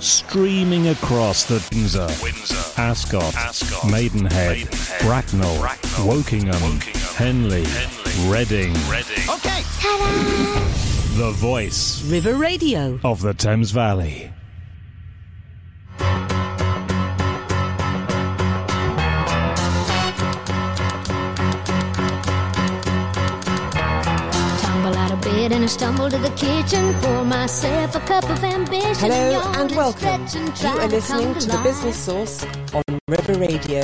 streaming across the Windsor, Windsor, Ascot, Ascot, Maidenhead, Maidenhead, Bracknell, Bracknell, Wokingham, Wokingham, Henley, Henley, Reading. Reading. Okay. The voice River Radio. of the Thames Valley. Bed and I stumble to the kitchen. Pour myself a cup of ambition. Hello and welcome. and You are listening come to the. Business Source on River Radio.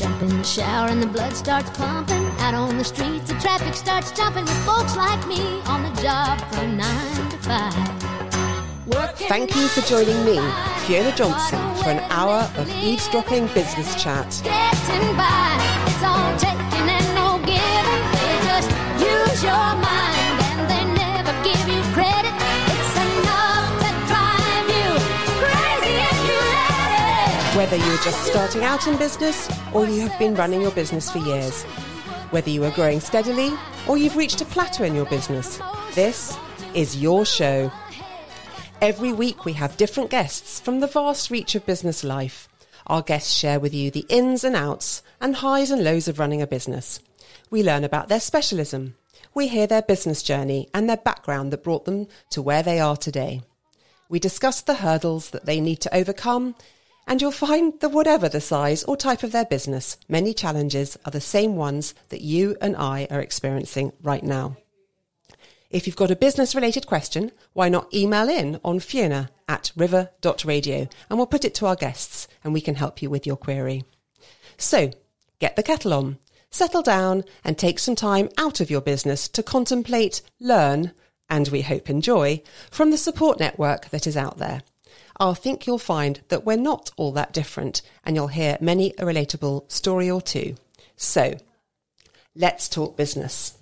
Jump in the shower and the blood starts pumping. Out on the streets, the traffic starts jumping with folks like me on the job from nine to five. Working Thank you for joining me, Fiona. Johnson, for an hour of eavesdropping business chat. Whether you're just starting out in business or you have been running your business for years, whether you are growing steadily or you've reached a plateau in your business, this is your show. Every week we have different guests from the vast reach of business life. Our guests share with you the ins and outs and highs and lows of running a business. We learn about their specialism. We hear their business journey and their background that brought them to where they are today. We discuss the hurdles that they need to overcome, and you'll find that whatever the size or type of their business, many challenges are the same ones that you and I are experiencing right now. If you've got a business related question, why not email in on fiona at river.radio and we'll put it to our guests and we can help you with your query. So, get the kettle on, settle down and take some time out of your business to contemplate, learn, and we hope enjoy from the support network that is out there. I think you'll find that we're not all that different and you'll hear many a relatable story or two. So, let's talk business.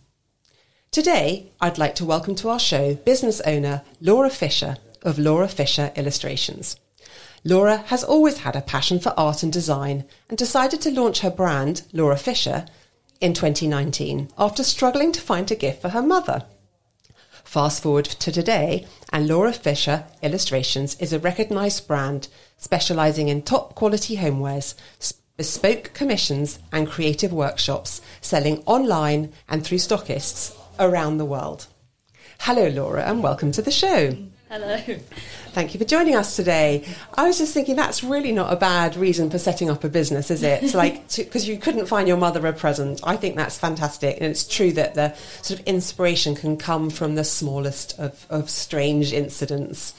Today, I'd like to welcome to our show business owner Laura Fisher of Laura Fisher Illustrations. Laura has always had a passion for art and design and decided to launch her brand, Laura Fisher, in 2019 after struggling to find a gift for her mother. Fast forward to today, and Laura Fisher Illustrations is a recognised brand specialising in top quality homewares, bespoke commissions, and creative workshops, selling online and through stockists around the world. Hello, Laura, and welcome to the show. Hello. Thank you for joining us today. I was just thinking that's really not a bad reason for setting up a business, is it? Like because you couldn't find your mother a present. I think that's fantastic, and it's true that the sort of inspiration can come from the smallest of, of strange incidents.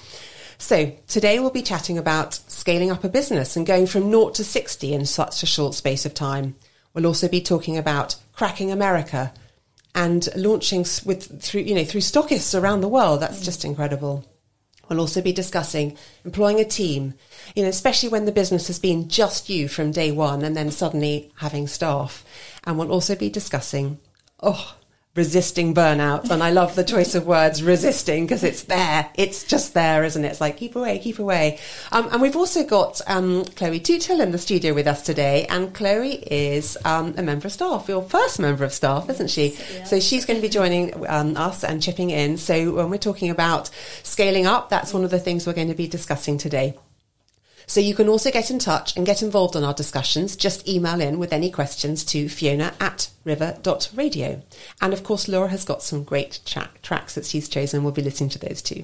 So today we'll be chatting about scaling up a business and going from naught to sixty in such a short space of time. We'll also be talking about cracking America and launching with through you know through stockists around the world. That's just incredible. We'll also be discussing employing a team, you know, especially when the business has been just you from day one and then suddenly having staff. And we'll also be discussing, oh, resisting burnout. And I love the choice of words, resisting, because it's there. It's just there, isn't it? It's like, keep away, keep away. Um, and we've also got um, Chloe Tootle in the studio with us today. And Chloe is um, a member of staff, your first member of staff, isn't she? So she's going to be joining um, us and chipping in. So when we're talking about scaling up, that's one of the things we're going to be discussing today. So you can also get in touch and get involved on our discussions. Just email in with any questions to fiona at river.radio. And of course, Laura has got some great track, tracks that she's chosen. We'll be listening to those too.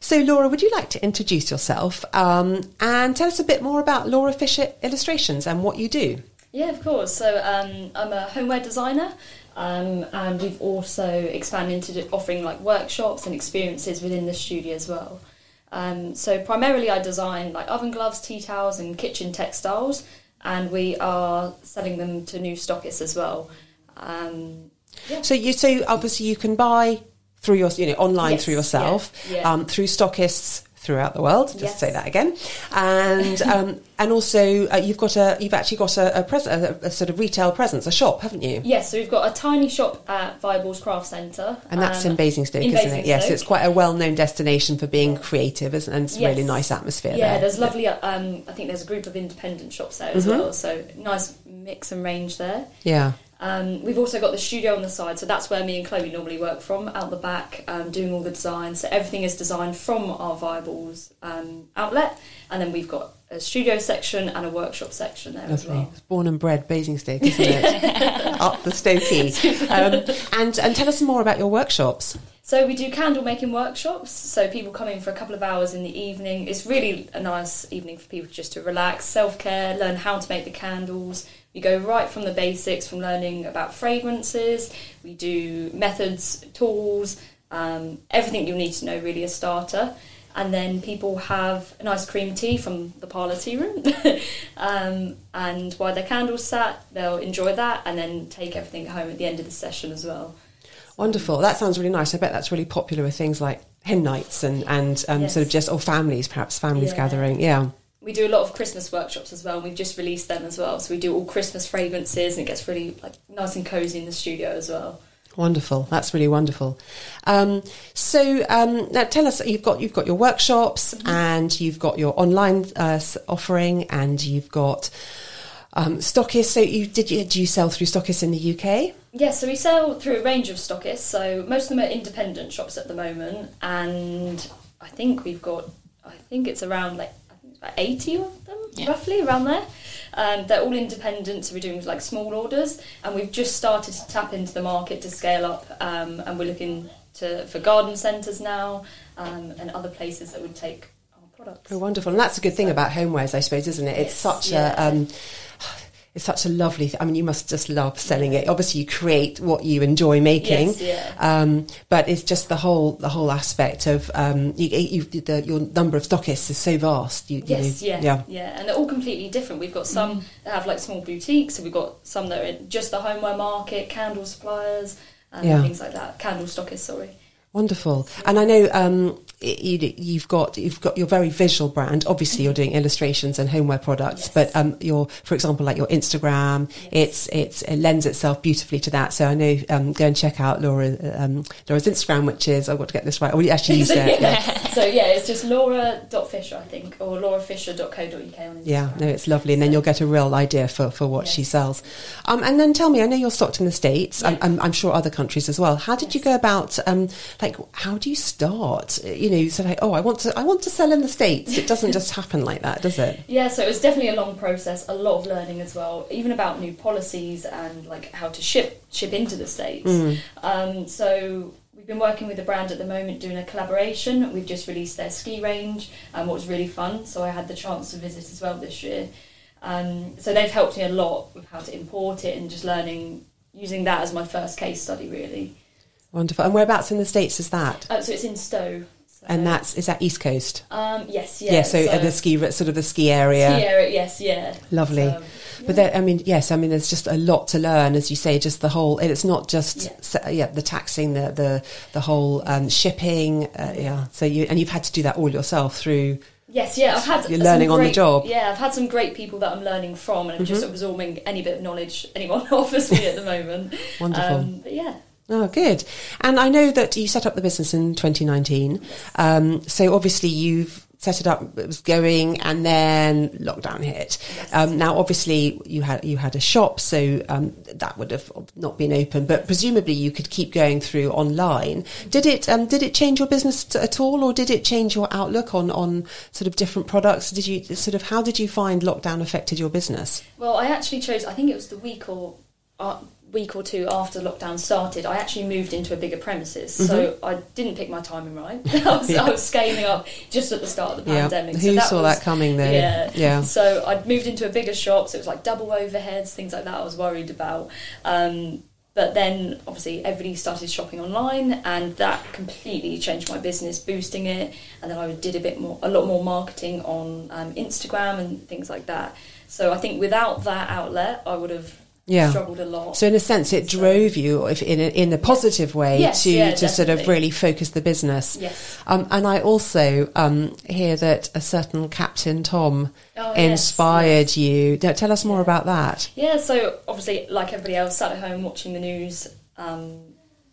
So, Laura, would you like to introduce yourself um, and tell us a bit more about Laura Fisher Illustrations and what you do? Yeah, of course. So um, I'm a homeware designer, um, and we've also expanded into offering like workshops and experiences within the studio as well. Um, so primarily, I design like oven gloves, tea towels, and kitchen textiles, and we are selling them to new stockists as well. Um, So, you so obviously you can buy through your you know online Yes, through yourself, yeah, yeah. Um, through stockists throughout the world. Just Yes. say that again, and um, and also uh, you've got a you've actually got a, a, pres- a, a sort of retail presence, a shop, haven't you? yes, so we've got a tiny shop at Viables Craft Centre, And that's um, in Basingstoke, in isn't it? Yes, it's quite a well-known destination for being creative, isn't it? And it's a really nice atmosphere Yeah, there. there's lovely. Um, I think there's a group of independent shops there as Mhm. well, so nice mix and range there. Yeah. Um, we've also got the studio on the side, so that's where me and Chloe normally work from, out the back, um, doing all the design. So everything is designed from our Viables um, outlet, and then we've got a studio section and a workshop section there as Lovely. well. It's born and bred Beijing Basingstoke, isn't it? Up the Stokey. Um, and and tell us more about your workshops. So we do candle making workshops. So people come in for a couple of hours in the evening. It's really a nice evening for people just to relax, self care, learn how to make the candles. We go right from the basics, from learning about fragrances. We do methods, tools, um, everything you'll need to know really a starter. And then people have an ice cream tea from the parlour tea room. um, and while their candles sat, they'll enjoy that and then take everything home at the end of the session as well. Wonderful. That sounds really nice. I bet that's really popular with things like hen nights and and um, Yes. sort of just or families, perhaps families Yeah. gathering. Yeah. We do a lot of Christmas workshops as well. and We've just released them as well. So we do all Christmas fragrances, and it gets really like nice and cozy in the studio as well. Wonderful. That's really wonderful. Um, so um, now tell us, you've got you've got your workshops and you've got your online uh, offering and you've got um, stockists. So you did you do you sell through stockists in the UK? Yeah, so we sell through a range of stockists. So most of them are independent shops at the moment, and I think we've got, I think it's around like I think it's about eighty of them, Yeah. roughly around there. Um, they're all independent, so we're doing like small orders, and we've just started to tap into the market to scale up, um, and we're looking to for garden centres now um, and other places that would take our products. Oh, wonderful! And that's a good thing about homewares, I suppose, isn't it? It's Yes, such yeah. a um, it's such a lovely. Th- I mean, you must just love selling it. Obviously, you create what you enjoy making. Yes, yeah. Um, but it's just the whole the whole aspect of um, you, you, the, your number of stockists is so vast. You, Yes, yeah, yeah. yeah, and they're all completely different. We've got some that have like small boutiques, so we've got some that are in just the homeware market, candle suppliers, and Yeah. things like that. Candle stockists, sorry. Wonderful. And I know um, you, you've got you've got your very visual brand. Obviously, you're doing illustrations and homeware products, Yes. but um, your, for example, like your Instagram, it's it's it lends itself beautifully to that. So I know um, go and check out Laura um, Laura's Instagram, which is I've got to get this right. Oh, you actually used it. Yeah. so yeah, it's just Laura.fisher, I think, or laurafisher.co.uk on Instagram. Yeah, no, it's lovely, and then you'll get a real idea for, for what she sells. Um, and then tell me, I know you're stocked in the states. I'm, I'm, I'm sure other countries as well. How did you go about? Um, like, how do you start? You know, you said, like, oh, I want to, I want to sell in the states. It doesn't just happen like that, does it? Yeah, so it was definitely a long process, a lot of learning as well, even about new policies and like how to ship ship into the states. Um, so we've been working with a brand at the moment doing a collaboration. We've just released their ski range, um, what was really fun. So I had the chance to visit as well this year. Um, so they've helped me a lot with how to import it and just learning using that as my first case study really. Wonderful. And whereabouts in the states is that? Uh, so it's in Stowe. So, And that's is that East Coast? um, yes, yeah. Yeah. so, uh, the ski, sort of the ski area. ski area, yes, yeah. Lovely. So, But there, I mean, yes, I mean, there's just a lot to learn, as you say. Just the whole, and it's not just Yeah. yeah, the taxing, the the the whole um, shipping, uh, yeah. So you and you've had to do that all yourself through. Yes, yeah, I've had You're learning on the job. Mm-hmm. Yeah, I've had some great people that I'm learning from, and I'm just absorbing any bit of knowledge anyone offers me at the moment. Wonderful. Um, but yeah, Oh, good. And I know that you set up the business in 2019. Um, so obviously you've set it up, it was going, and then lockdown hit. Um, now, obviously you had you had a shop, so um, that would have not been open, but presumably you could keep going through online. Did it um, did it change your business at all, or did it change your outlook on on sort of different products? Did you sort of how did you find lockdown affected your business? well, I actually chose. I think it was the week or uh, week or two after lockdown started. I actually moved into a bigger premises, so I didn't pick my timing right. I, was, Mm-hmm. Yeah. I was scaling up just at the start of the pandemic. Who so saw was- that coming though? Yeah. Yeah. So I'd moved into a bigger shop, so it was like double overheads, things like that. I was worried about. Um, but then obviously everybody started shopping online, and that completely changed my business, boosting it. And then I did a bit more, a lot more marketing on um, Instagram and things like that. So I think without that outlet, I would have Yeah. struggled a lot. So in a sense, it drove you, if in a, in a positive way, Yes, to yeah, to sort of really focus the business. Yes. Um, and I also um, hear that a certain Captain Tom Oh, yes, inspired you. Don't- Tell us more Yeah. about that. Yeah, so obviously, like everybody else, sat at home watching the news um,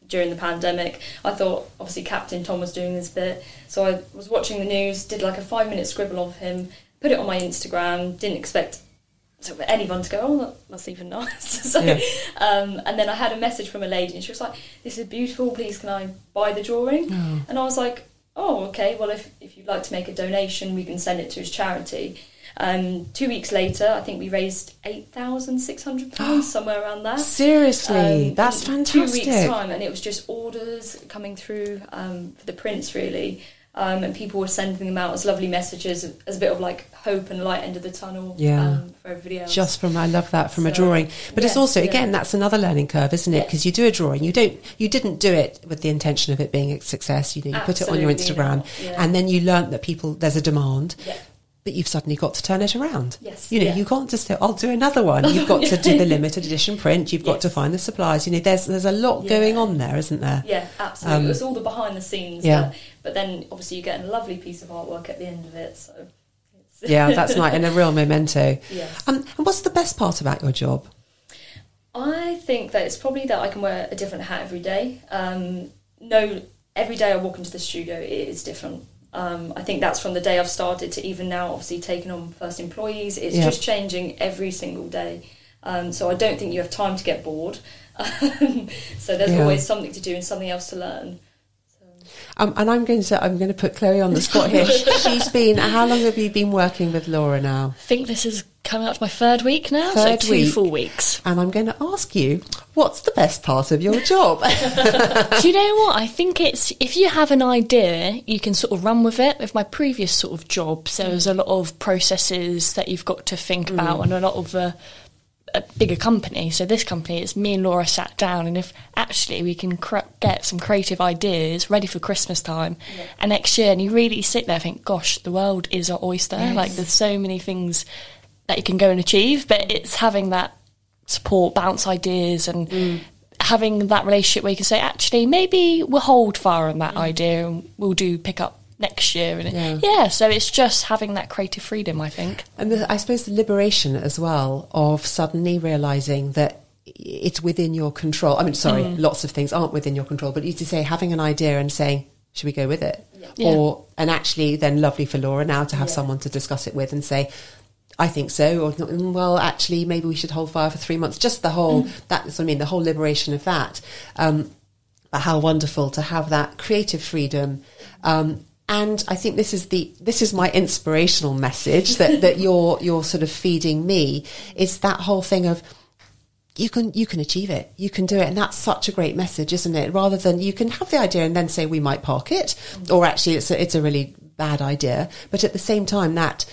during the pandemic. I thought, obviously, Captain Tom was doing this bit, so I was watching the news, did like a five minute scribble of him, put it on my Instagram. Didn't expect so for anyone to go, oh, that, that's even nice. so, Yeah. um, and then I had a message from a lady, and she was like, "This is beautiful. Please, can I buy the drawing?" And I was like, "Oh, okay. Well, if if you'd like to make a donation, we can send it to his charity." Um, two weeks later, I think we raised eight thousand six hundred pounds, somewhere around there. Seriously, Um, that's fantastic. Two weeks time, and it was just orders coming through um, for the prints, really. Um, and people were sending them out as lovely messages, as a bit of like hope and light end of the tunnel Yeah. um, for everybody else. Just from I love that from a drawing, but it's yes, also yeah. again that's another learning curve, isn't it? Yeah. Because you do a drawing, you don't you didn't do it with the intention of it being a success. You know, you put it on your Instagram, yeah. and then you learnt that people there's a demand. Yeah. But you've suddenly got to turn it around. Yes, You know, yeah. you can't just say, I'll do another one. You've got to do the limited edition print. You've got to find the supplies. You know, there's there's a lot Yeah. going on there, isn't there? Yeah, absolutely. Um, it was all the behind the scenes. yeah. But, but then obviously you get a lovely piece of artwork at the end of it. So it's Yeah, that's nice. And a real memento. Yes. Um, and what's the best part about your job? I think that it's probably that I can wear a different hat every day. Um, no, every day I walk into the studio, it is different. Um, I think that's from the day I've started to even now, obviously taking on first employees. It's Yeah. just changing every single day. Um, so I don't think you have time to get bored. Um, so there's Yeah. always something to do and something else to learn. Um, and I'm going to I'm going to put Chloe on the spot here. She's been. How long have you been working with Laura now? I think this is coming up to my third week now, Third so two week. full weeks. And I'm going to ask you, what's the best part of your job? Do you know what? I think it's if you have an idea, you can sort of run with it. With my previous sort of jobs, there was a lot of processes that you've got to think about, and a lot of uh, a bigger company. So this company, it's me and Laura sat down, and if actually we can cr- get some creative ideas ready for Christmas time and next year, and you really sit there and think, "Gosh, the world is our oyster." Like there's so many things that you can go and achieve, but it's having that support, bounce ideas, and mm. having that relationship where you can say, actually, maybe we'll hold fire on that mm. idea and we'll do pick up next year. And Yeah. yeah. so it's just having that creative freedom, I think. and the, I suppose the liberation as well of suddenly realizing that it's within your control. I mean, sorry, mm. lots of things aren't within your control, but you to say having an idea and saying, should we go with it? Yeah. Or and actually, then lovely for Laura now to have Yeah. someone to discuss it with and say. I think so, or "Mm, well, actually, maybe we should hold fire for three months. Just the whole, that's what I mean, the whole liberation of that. Um, but how wonderful to have that creative freedom. Um, and I think this is the this is my inspirational message that, that you're you're sort of feeding me is that whole thing of you can you can achieve it you can do it and that's such a great message isn't it rather than you can have the idea and then say we might park it or actually it's a, it's a really bad idea but at the same time that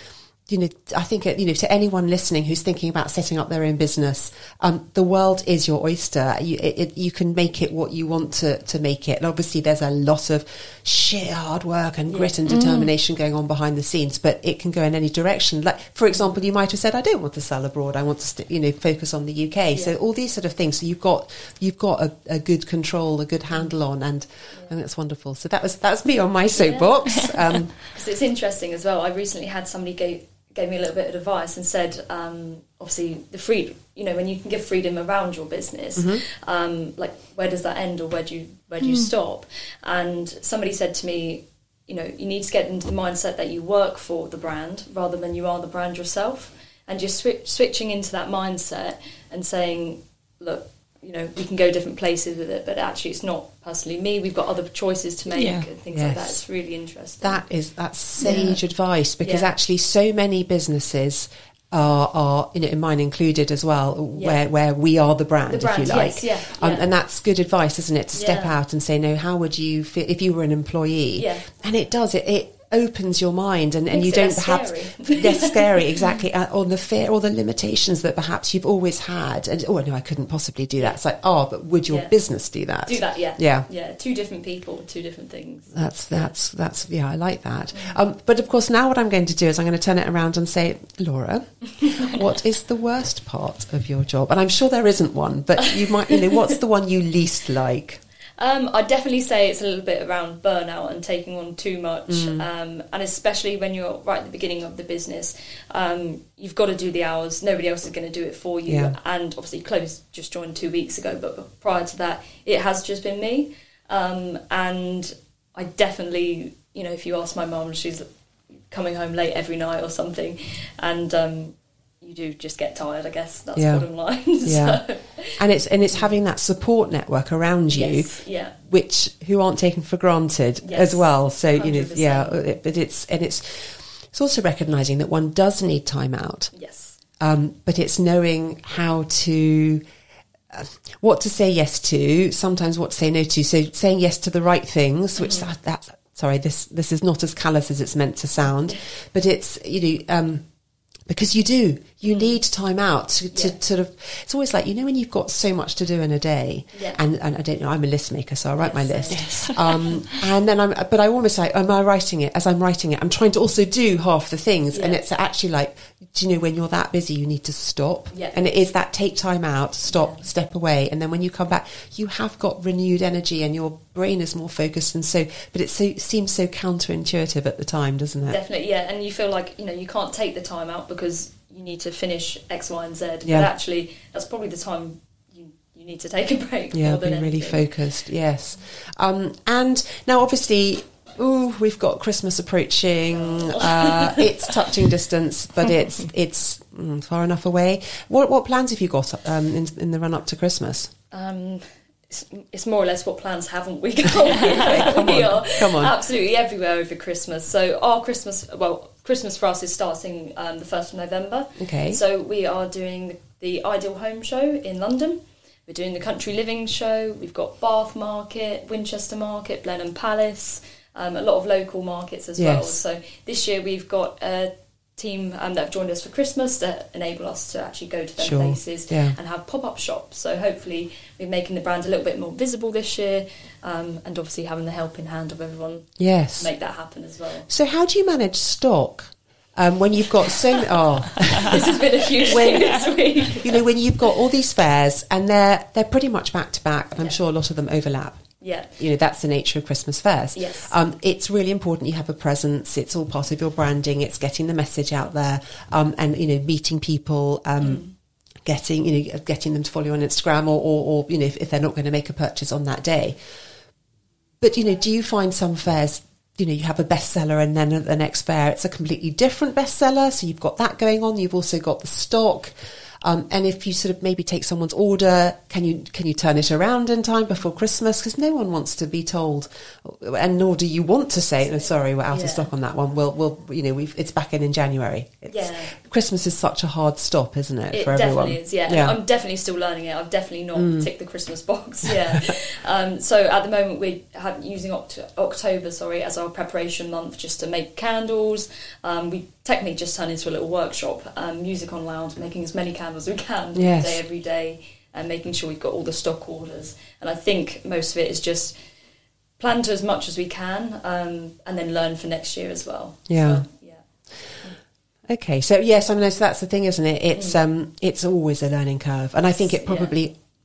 you know, I think you know to anyone listening who's thinking about setting up their own business, um, the world is your oyster. You, it, it, you can make it what you want to to make it. And obviously, there's a lot of sheer hard work and grit and determination going on behind the scenes, but it can go in any direction. Like, for example, you might have said, "I don't want to sell abroad. I want to, st- you know, focus on the UK." So all these sort of things. So you've got you've got a, a good control, a good handle on, and and that's wonderful. So that was that was me on my soapbox. Um, it's interesting as well. I recently had somebody gave, gave me a little bit of advice and said, um, obviously, the freedom, you know, when you can give freedom around your business, um, like where does that end or where do you where do you stop? And somebody said to me, you know, you need to get into the mindset that you work for the brand rather than you are the brand yourself, and just swi- switching into that mindset and saying, look. You know, we can go different places with it, but actually, it's not personally me. We've got other choices to make Yeah. and things like that. It's really interesting. That is that's sage advice because Yeah. actually so many businesses are, are you know, in mine included as well, where where we are the brand, The brand, if you like, yes, yeah, Um, yeah. and that's good advice, isn't it? To step Yeah. out and say, no, how would you feel if you were an employee? Yeah. and it does it. It opens your mind and, and you don't have scary. scary exactly uh, or the fear or the limitations that perhaps you've always had and oh no I couldn't possibly do that it's like oh but would your Yeah. business do that do that yeah yeah yeah two different people two different things that's that's that's yeah, I like that. Um, but of course, now what I'm going to do is I'm going to turn it around and say, Laura, what is the worst part of your job? And I'm sure there isn't one, but you might, you know, what's the one you least like? Um, I'd definitely say it's a little bit around burnout and taking on too much Mm. um, and especially when you're right at the beginning of the business um, you've got to do the hours nobody else is going to do it for you Yeah. and obviously Chloe's just joined two weeks ago but prior to that it has just been me um, and I definitely you know if you ask my mum she's coming home late every night or something and um, you do just get tired. I guess. That's Yeah. bottom line. Yeah. So, and it's and it's having that support network around you yes, yeah, which who aren't taken for granted Yes, as well. So you know yeah it, but it's and it's it's also recognizing that one does need time out. Yes, um, but it's knowing how to uh, what to say yes to sometimes what to say no to. So saying yes to the right things which that, that's sorry this this is not as callous as it's meant to sound but it's you know um, because you do you need time out to, to Yeah. sort of it's always like you know when you've got so much to do in a day Yeah. and, and i don't know i'm a list maker so i write my Yes, list. Um, and then i'm but i almost like am i writing it? As i'm writing it i'm trying to also do half the things. And it's actually like do you know when you're that busy you need to stop? And it is that take time out stop step away. And then when you come back you have got renewed energy and your brain is more focused and so but it so, seems so counterintuitive at the time doesn't it? Definitely, yeah. And you feel like you know you can't take the time out because you need to finish X, Y, and Z. Yeah. But actually, that's probably the time you you need to take a break. Yeah, more than being really focused. Yes, um, and now obviously, ooh, we've got Christmas approaching. Uh, it's touching distance, but it's it's mm, far enough away. What what plans have you got um, in, in the run up to Christmas? Um, it's, it's more or less what plans haven't we got? Come we on, are come on. absolutely everywhere over Christmas. So our Christmas, well, Christmas for us is starting um, the first of November. Okay. So we are doing the, the Ideal Home Show in London. We're doing the Country Living Show. We've got Bath Market, Winchester Market, Blenheim Palace, um, a lot of local markets as well. Yes. So this year we've got a team um, that have joined us for Christmas that enable us to actually go to their Sure. places Yeah. and have pop up shops. So hopefully we're making the brand a little bit more visible this year, um, and obviously having the helping hand of everyone Yes. to make that happen as well. So how do you manage stock um, when you've got so? Oh, this has been a huge week. you know when you've got all these fairs and they're they're pretty much back to back, and I'm Yeah. sure a lot of them overlap. Yeah. you know that's the nature of Christmas fairs. Yes. um, it's really important you have a presence. It's all part of your branding. It's getting the message out there, um, and you know meeting people. Um, Getting you know, getting them to follow you on Instagram, or, or, or you know, if, if they're not going to make a purchase on that day. But you know, do you find some fairs? You know, you have a bestseller, and then at the next fair, it's a completely different bestseller. So you've got that going on. You've also got the stock. Um, and if you sort of maybe take someone's order, can you can you turn it around in time before Christmas? Because no one wants to be told, and nor do you want to say, "Oh, "Sorry, we're out Yeah. of stock on that one." We'll, we'll, you know, we've it's back in in January. It's, Yeah. Christmas is such a hard stop, isn't it, It for everyone? definitely is, yeah. yeah. Mm. I'm definitely still learning it. I've definitely not ticked the Christmas box, yeah. um, so at the moment we're using Oct- October, sorry, as our preparation month just to make candles. Um, we technically just turned into a little workshop, um, music on loud, making as many candles as we can Yes. day, every day, and making sure we've got all the stock orders. And I think most of it is just plan to as much as we can, um, and then learn for next year as well. Yeah. So, yeah. Okay, so yes, I mean so that's the thing, isn't it? It's Mm. um, it's always a learning curve, and I think it Yeah.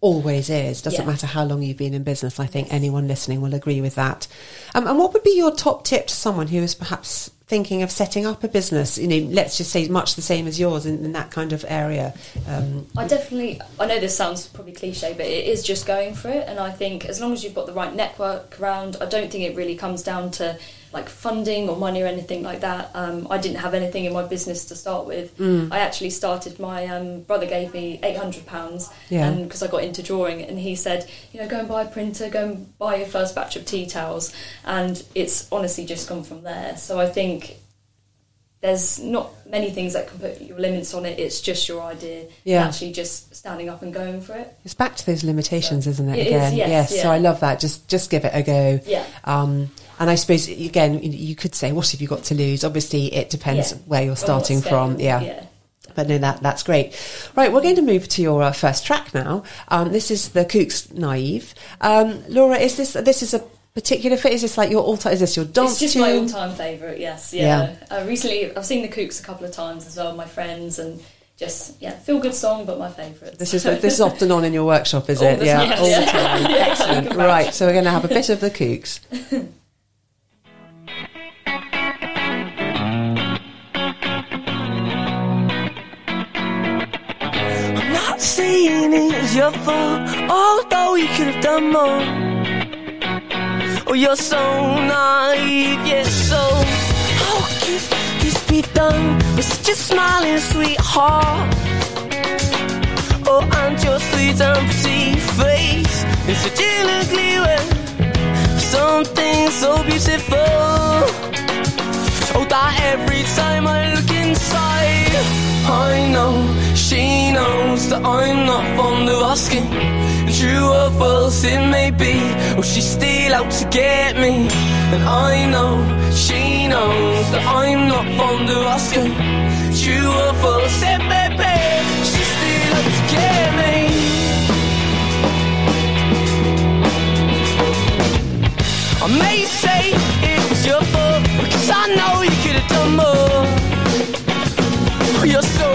Always is. Doesn't Yeah. matter how long you've been in business. I think Yes. anyone listening will agree with that. Um, and what would be your top tip to someone who is perhaps thinking of setting up a business? You know, let's just say much the same as yours in, in that kind of area. Um, I definitely, I know this sounds probably cliche, but it is just going for it. And I think as long as you've got the right network around, I don't think it really comes down to like funding or money or anything like that. Um, I didn't have anything in my business to start with. Mm. I actually started, my um, brother gave me £800 Yeah. because I got into drawing and he said, you know, go and buy a printer, go and buy your first batch of tea towels. And it's honestly just gone from there. So I think there's not many things that can put your limits on it. It's just your idea. Yeah. Actually, just standing up and going for it. it's back to those limitations, So, isn't it? it is, Again, yes, So yeah. I love that. Just just give it a go. Yeah. Um, and I suppose again, you- you could say, what have you got to lose? Obviously, it depends Yeah. where you're starting from. Yeah. Yeah. But no, that that's great. Right, we're going to move to your uh, first track now. Um, this is the Kooks Naive. Um, Laura, is this this is a particular fit? Is this like your all time? Is this your dance It's just tune? my all-time favourite. Yes. Yeah. Uh, recently, I've seen the Kooks a couple of times as well. My friends and just yeah, feel good song, but my favourite. This is this is often on in your workshop, is All it? the yeah, time, all the time. Yeah, Excellent. Right, so we're going to have a bit of the Kooks. I'm not saying it's your fault, although you could have done more. Oh, you're so naive, yeah. So I'll keep these be done with such a smiling sweetheart. Oh, and your sweet and pretty face in such an ugly way. Something so beautiful. Oh, that every time I look inside, I know she knows that I'm not fond of asking. True or false it may be, or she's still out to get me. And I know she knows that I'm not fond of asking. True or false it may be, she's still out to get me. I may say it was your fault because I know could have done more. You're so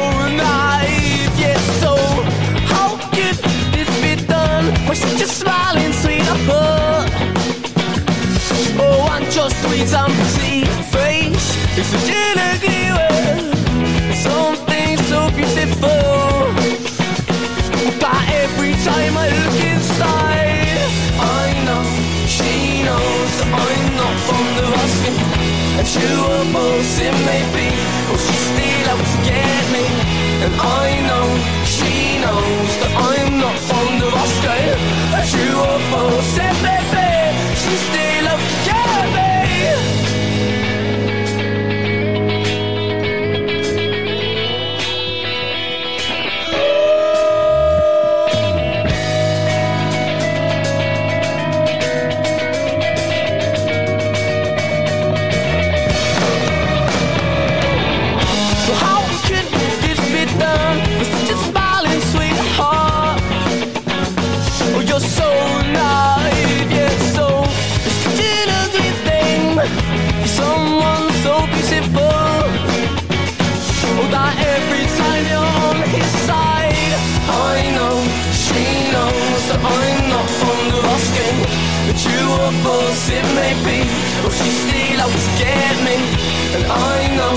naive, yet so how could this be done with such a smiling sweetheart? Oh, and your sweet and pretty face is such an And true or false it may be, or she's still out to get me. And I know she knows that I'm not fond of asking. And true or false it may Or false it may be, or she's still out to get me. And I know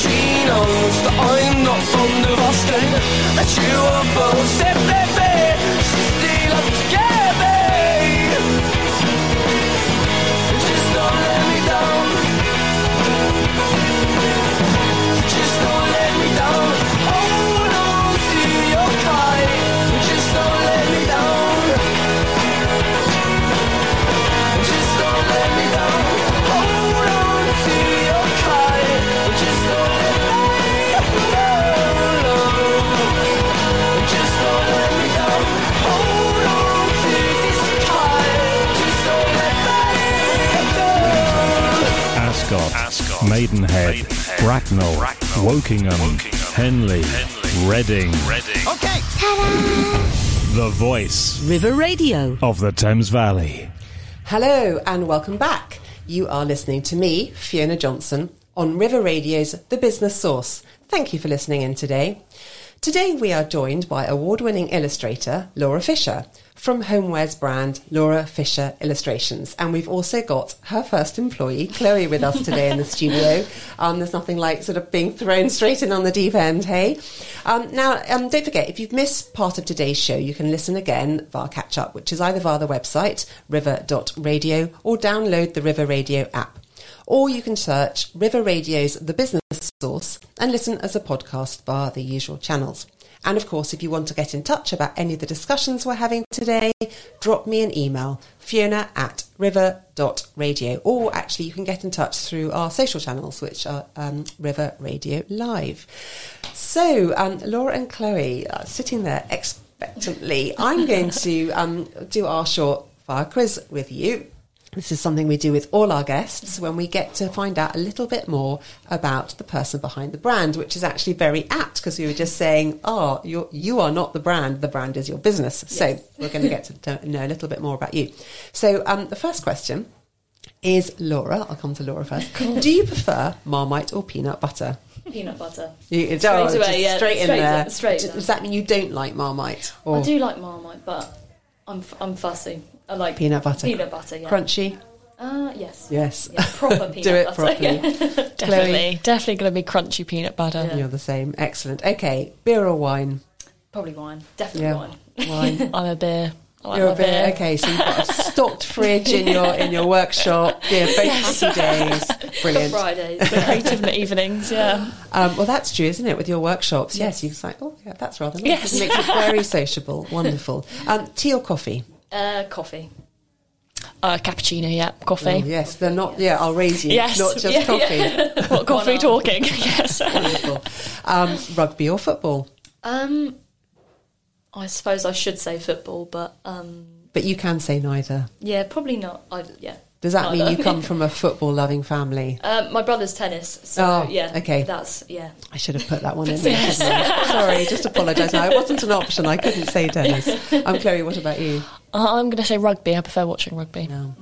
she knows that I'm not fond of asking. But true or false it may be, Maidenhead, Maidenhead, Bracknell, Bracknell, Wokingham, Wokingham, Henley, Henley, Reading. Reading. The voice River Radio. of the Thames Valley. Hello and welcome back. You are listening to me, Fiona Johnson, on River Radio's The Business Source. Thank you for listening in today. Today we are joined by award-winning illustrator Laura Fisher from homewares brand Laura Fisher Illustrations, and we've also got her first employee Chloe with us today in the studio. Um, there's nothing like sort of being thrown straight in on the deep end, hey? Um, now, um, don't forget if you've missed part of today's show, you can listen again via catch up, which is either via the website river.radio or download the River Radio app. Or you can search River Radio's The Business Source and listen as a podcast via the usual channels. And of course, if you want to get in touch about any of the discussions we're having today, drop me an email, fiona at river.radio. Or actually, you can get in touch through our social channels, which are um, River Radio Live. So, um, Laura and Chloe are sitting there expectantly. I'm going to um, do our short fire quiz with you. This is something we do with all our guests when we get to find out a little bit more about the person behind the brand, which is actually very apt because we were just saying, oh, you're, you are not the brand, the brand is your business. So we're going to get to know a little bit more about you. So um, the first question is Laura. I'll come to Laura first. Do you prefer Marmite or peanut butter? Peanut butter. You, Straight oh, away, yeah, straight in straight there. in- straight D- in. Does that mean you don't like Marmite or I do like Marmite, but I'm f- I'm fussy. I like peanut butter? Peanut butter, yeah. Crunchy? Uh, yes. Yes. Yeah, proper peanut Do it butter. properly. yeah. Definitely, definitely going to be crunchy peanut butter. Yeah. You're the same. Excellent. Okay, beer or wine? Probably wine. Definitely Yeah. wine. Wine. I'm a beer. I like You're a bit beer. okay. So you've got a stocked fridge in your in your workshop. Yeah, both happy days. Brilliant. Fridays. The creative evenings, yeah. Um, well, that's true, isn't it? With your workshops, yes, you just like, oh, yeah, that's rather nice. Yes. It makes it very sociable. Wonderful. Um, tea or coffee? Uh, coffee. Uh, cappuccino, yeah. Coffee. Oh, yes, they're not. Yeah, I'll raise you. Yes, not just yeah, coffee. yeah. What coffee talking? yes. Wonderful. Um, rugby or football? Um, I suppose I should say football, but um, But you can say neither. yeah, probably not. I, yeah. Does that mean you come from a football-loving family? Um, my brother's tennis, so Oh, yeah. okay. That's yeah. I should have put that one in there. Sorry, just apologise. No, it wasn't an option. I couldn't say tennis. I'm Chloe, what about you? Uh, I'm going to say rugby. I prefer watching rugby. No.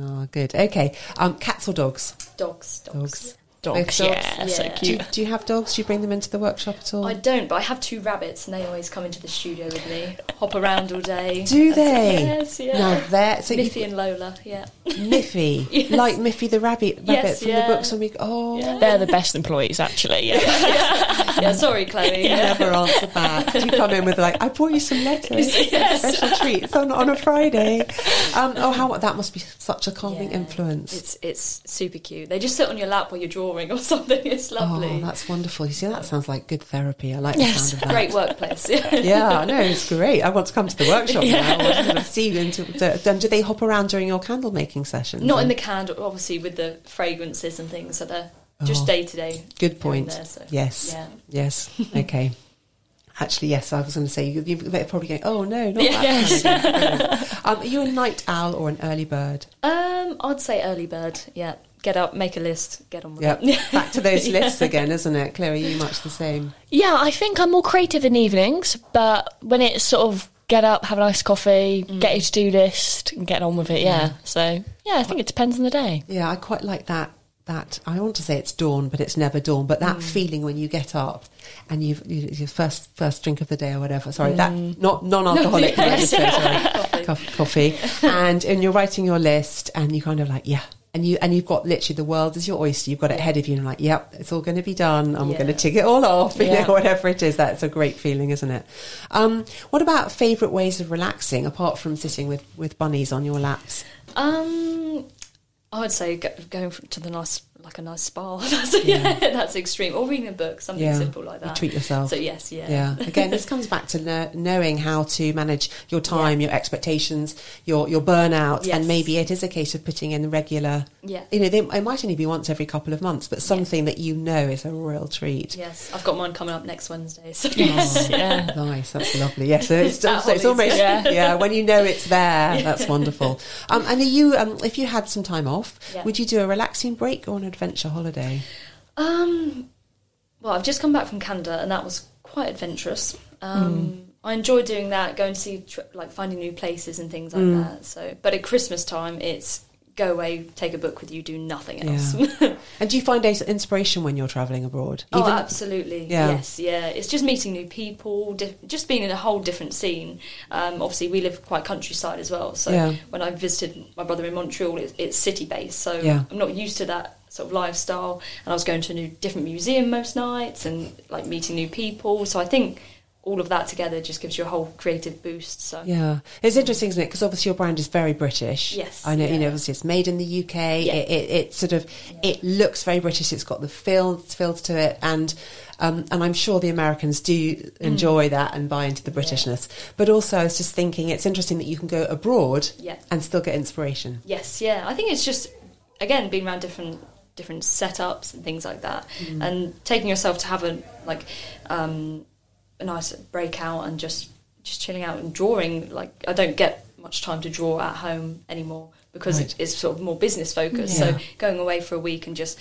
Oh, good. Okay. Um, cats or dogs? Dogs, dogs. Dogs. Dogs, Both yeah, so Yeah. Do you, cute. do you have dogs? Do you bring them into the workshop at all? I don't, but I have two rabbits, and they always come into the studio with me, hop around all day. Do they? Yes, yeah. Now there, so Miffy you, and Lola, yeah. Miffy, Yes. like Miffy the rabbit, rabbit Yes, from yeah. the books when we. Oh, Yeah. They're the best employees, actually. Yeah. Yeah, sorry, Chloe. you Yeah. never answer back. You come in with like, I brought you some letters, Yes. special treats on on a Friday. Um, oh, how that must be such a calming Yeah. influence. It's it's super cute. They just sit on your lap while you're drawing or something. It's lovely. Oh, that's wonderful. You see, that sounds like good therapy. I like Yes. the sound of that. Great workplace. Yeah. Yeah, no, it's great. I want to come to the workshop Yeah. now. I want to see you into. Then do they hop around during your candle making sessions? Not in the candle, obviously, with the fragrances and things. So they're just Oh. day to day. Good point. There, so, yes. Yeah. Yes. Okay. Actually, yes. I was going to say you, you're probably going. Oh no, not Yes. that. Kind of um, are you a night owl or an early bird? Um, I'd say early bird. Yeah. Get up, make a list, get on with Yep. it. Back to those lists again, isn't it, Chloe? You much the same. yeah, I think I'm more creative in evenings, but when it's sort of get up, have a nice coffee, get your to do list, and get on with it, yeah. So, yeah, I think it depends on the day. Yeah, I quite like that. That I want to say it's dawn, but it's never dawn. But Mm. that feeling when you get up and you've you, your first first drink of the day or whatever. Sorry, that not non-alcoholic. Mm. Yes. sorry, sorry. Coffee. Coffee, and and you're writing your list, and you kind of like yeah. And you and you've got literally the world is your oyster. You've got it ahead of you, and you're like, "Yep, it's all going to be done. I'm Yeah. going to tick it all off." You Yeah. know, whatever it is. That's a great feeling, isn't it? Um, what about favourite ways of relaxing apart from sitting with with bunnies on your laps? Um, I would say go, going to the nice, like a nice spa. That's, yeah. that's extreme. Or reading a book, something Yeah. simple like You that. treat yourself. So yes, yeah. Yeah. Again, this comes back to kno- knowing how to manage your time, your expectations, your your burnout, Yes. and maybe it is a case of putting in regular. Yeah. You know, they, it might only be once every couple of months, but something that you know is a real treat. Yes, I've got mine coming up next Wednesday. So Yes, Oh, yeah. Nice, that's lovely. Yes, so it's, so it's almost yeah. yeah. When you know it's there, that's wonderful. Um, and are you, um, if you had some time off, Yeah. would you do a relaxing break or an adventure holiday? Um, well, I've just come back from Canada, and that was quite adventurous. Um, I enjoy doing that, going to see tri- like finding new places and things like that. So, but at Christmas time, it's go away, take a book with you, do nothing else. Yeah. And do you find inspiration when you're travelling abroad? oh, absolutely. Yeah. Yes, yeah. It's just meeting new people, di- just being in a whole different scene. Um, obviously, we live quite countryside as well. So Yeah. when I visited my brother in Montreal, it's, it's city based. So. I'm not used to that sort of lifestyle. And I was going to a new different museum most nights and like meeting new people. So I think all of that together just gives you a whole creative boost. So Yeah, it's interesting, isn't it? Because obviously your brand is very British. Yes, I know. You know, obviously it's made in the UK. Yeah. It, it, it sort of it looks very British. It's got the feels feels to it, and um, and I'm sure the Americans do enjoy that and buy into the Britishness. But also, I was just thinking, it's interesting that you can go abroad Yeah. and still get inspiration. Yes, yeah. I think it's just again being around different different setups and things like that, Mm. and taking yourself to have a like um, a nice breakout and just just chilling out and drawing. Like I don't get much time to draw at home anymore because Right. it is sort of more business focused. Yeah. So going away for a week and just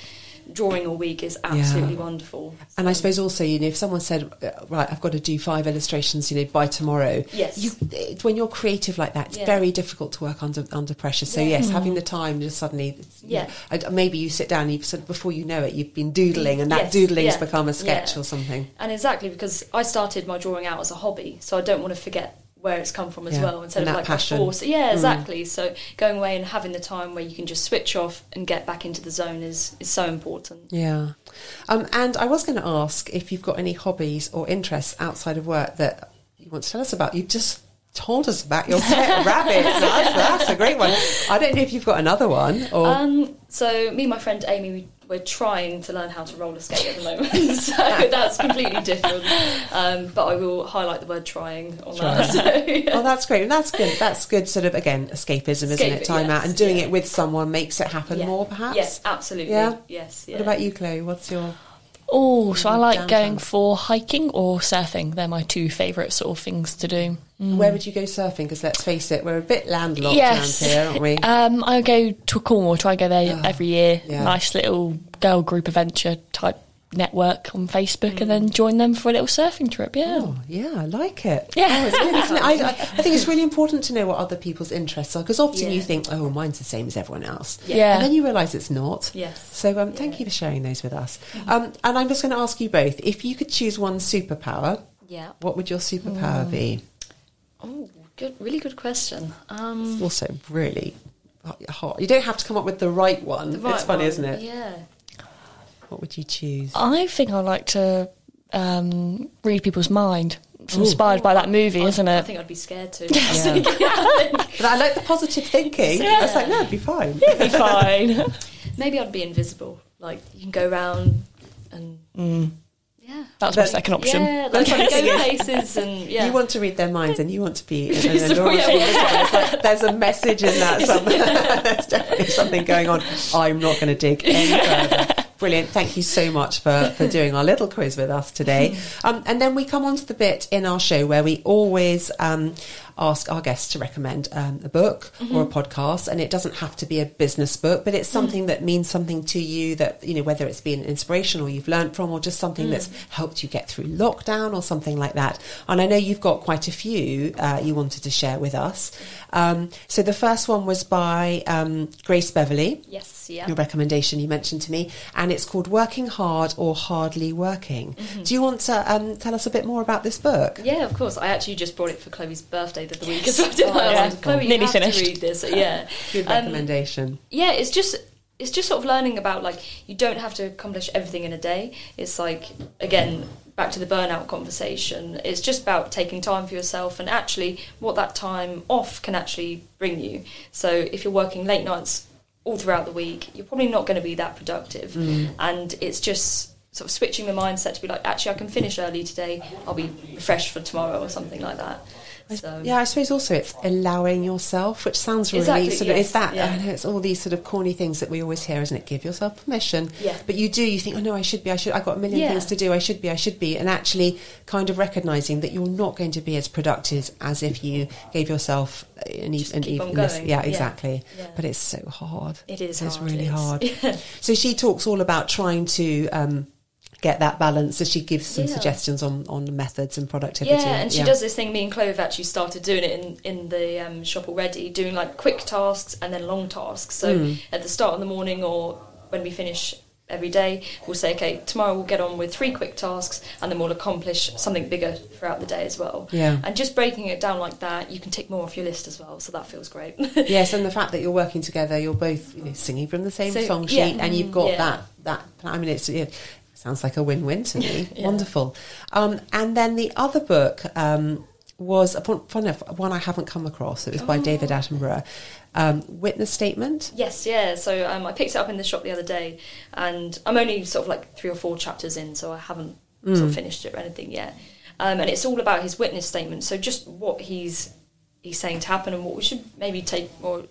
drawing all week is absolutely wonderful. And I suppose also, you know, if someone said, uh, "Right, I've got to do five illustrations," you know, by tomorrow, Yes. you, it, when you're creative like that, it's Yeah. very difficult to work under under pressure. So Yeah. yes, having the time just suddenly, you Yeah. know, maybe you sit down, and you've said before you know it, you've been doodling, and that Yes, doodling's yeah, become a sketch yeah. or something. And exactly because I started my drawing out as a hobby, so I don't want to forget where it's come from as Yeah, well instead and of like passion. a force. Yeah, Mm. exactly. So going away and having the time where you can just switch off and get back into the zone is is so important. Yeah, um, and I was going to ask if you've got any hobbies or interests outside of work that you want to tell us about. You've just told us about your pet rabbit. That's, that's a great one. I don't know if you've got another one or. Um, so me and my friend Amy, we, we're trying to learn how to roller skate at the moment, so that's completely different. Um, but I will highlight the word "trying" on that. So, yeah. Oh, that's great. And that's good. That's good. Sort of again, escapism, isn't it? Escape- Time out and doing yeah. it with someone makes it happen Yeah. more, perhaps. Yes, absolutely. Yeah? Yes. Yeah. What about you, Chloe? What's your? Oh, so I like Downtown. going for hiking or surfing. They're my two favourite sort of things to do. Where would you go surfing? Because let's face it, we're a bit landlocked Yes. around here, aren't we? Um, I go to Cornwall. Try to go there every year. yeah. Nice little girl group adventure type network on Facebook, and then join them for a little surfing trip. Yeah. Oh, yeah, I like it. Yeah. Oh, it's good, isn't it? I, I, I think it's really important to know what other people's interests are because often Yeah. you think, oh, mine's the same as everyone else. Yeah. And then you realise it's not. Yes. So um, thank you for sharing those with us. Um, and I'm just going to ask you both if you could choose one superpower, Yeah. what would your superpower be? Oh, good. Really good question. Um, Also, really hot. You don't have to come up with the right one. the right it's funny, one. isn't it? Yeah. What would you choose? I think I like to um, read people's mind. It's inspired by that movie, I, isn't it? I think I'd be scared to. Yeah. but I like the positive thinking. I was like, no, it'd be fine. It'd Be fine. Maybe I'd be invisible. Like you can go around and yeah. That's my second option. Yeah, like funny go places and yeah. You want to read their minds and you want to be an, an adorable yeah. visible. Like, there's a message in that somewhere. there's definitely something going on. I'm not going to dig any further. Brilliant. Thank you so much for, for doing our little quiz with us today. Um, and then we come on to the bit in our show where we always um, ask our guests to recommend um, a book or a podcast. And it doesn't have to be a business book, but it's something that means something to you that, you know, whether it's been inspiration or you've learned from or just something that's helped you get through lockdown or something like that. And I know you've got quite a few uh, you wanted to share with us. Um, so the first one was by um, Grace Beverley yes, yeah. your recommendation you mentioned to me, and it's called Working Hard or Hardly Working. Mm-hmm. Do you want to um, tell us a bit more about this book? Yeah, of course. I actually just brought it for Chloe's birthday the week as well. didn't I? I was yeah. like, Chloe, you Nearly finished. to read this. Yeah. Good Um, recommendation. yeah, it's just it's just sort of learning about like you don't have to accomplish everything in a day. It's like again back to the burnout conversation. It's just about taking time for yourself and actually what that time off can actually bring you. So if you're working late nights all throughout the week, you're probably not going to be that productive. And it's just sort of switching the mindset to be like, actually, I can finish early today. I'll be refreshed for tomorrow or something like that. So Yeah, I suppose also it's allowing yourself, which sounds really Exactly, sort of yes, is that yeah. I know it's all these sort of corny things that we always hear, isn't it? Give yourself permission. Yeah. But you do, you think, oh no, I should be, I should I've got a million Yeah. things to do, I should be, I should be and actually kind of recognizing that you're not going to be as productive as if you gave yourself an, e- an keep evenness. going. Yeah, exactly. Yeah. But it's so hard. It is It's hard, really it is. hard. So she talks all about trying to um, get that balance. So she gives some Yeah. suggestions on, on methods and productivity. Yeah, and she does this thing. Me and Chloe have actually started doing it in in the um, shop already, doing like quick tasks and then long tasks. So Hmm. at the start of the morning or when we finish every day, we'll say, okay, tomorrow we'll get on with three quick tasks, and then we'll accomplish something bigger throughout the day as well. Yeah. and just breaking it down like that, you can tick more off your list as well. So that feels great. Yes, and the fact that you're working together, you're both you know, singing from the same So, song sheet, yeah. and you've got Yeah. that that. I mean, it's it sounds like a win-win to me. Wonderful. Um, and then the other book um, was a fun, enough, one I haven't come across. It was by David Attenborough. Um, Witness statement. Yes, yeah. So um, I picked it up in the shop the other day, and I'm only sort of like three or four chapters in, so I haven't sort of finished it or anything yet. Um, and it's all about his witness statement. So just what he's he's saying to happen, and what we should maybe take more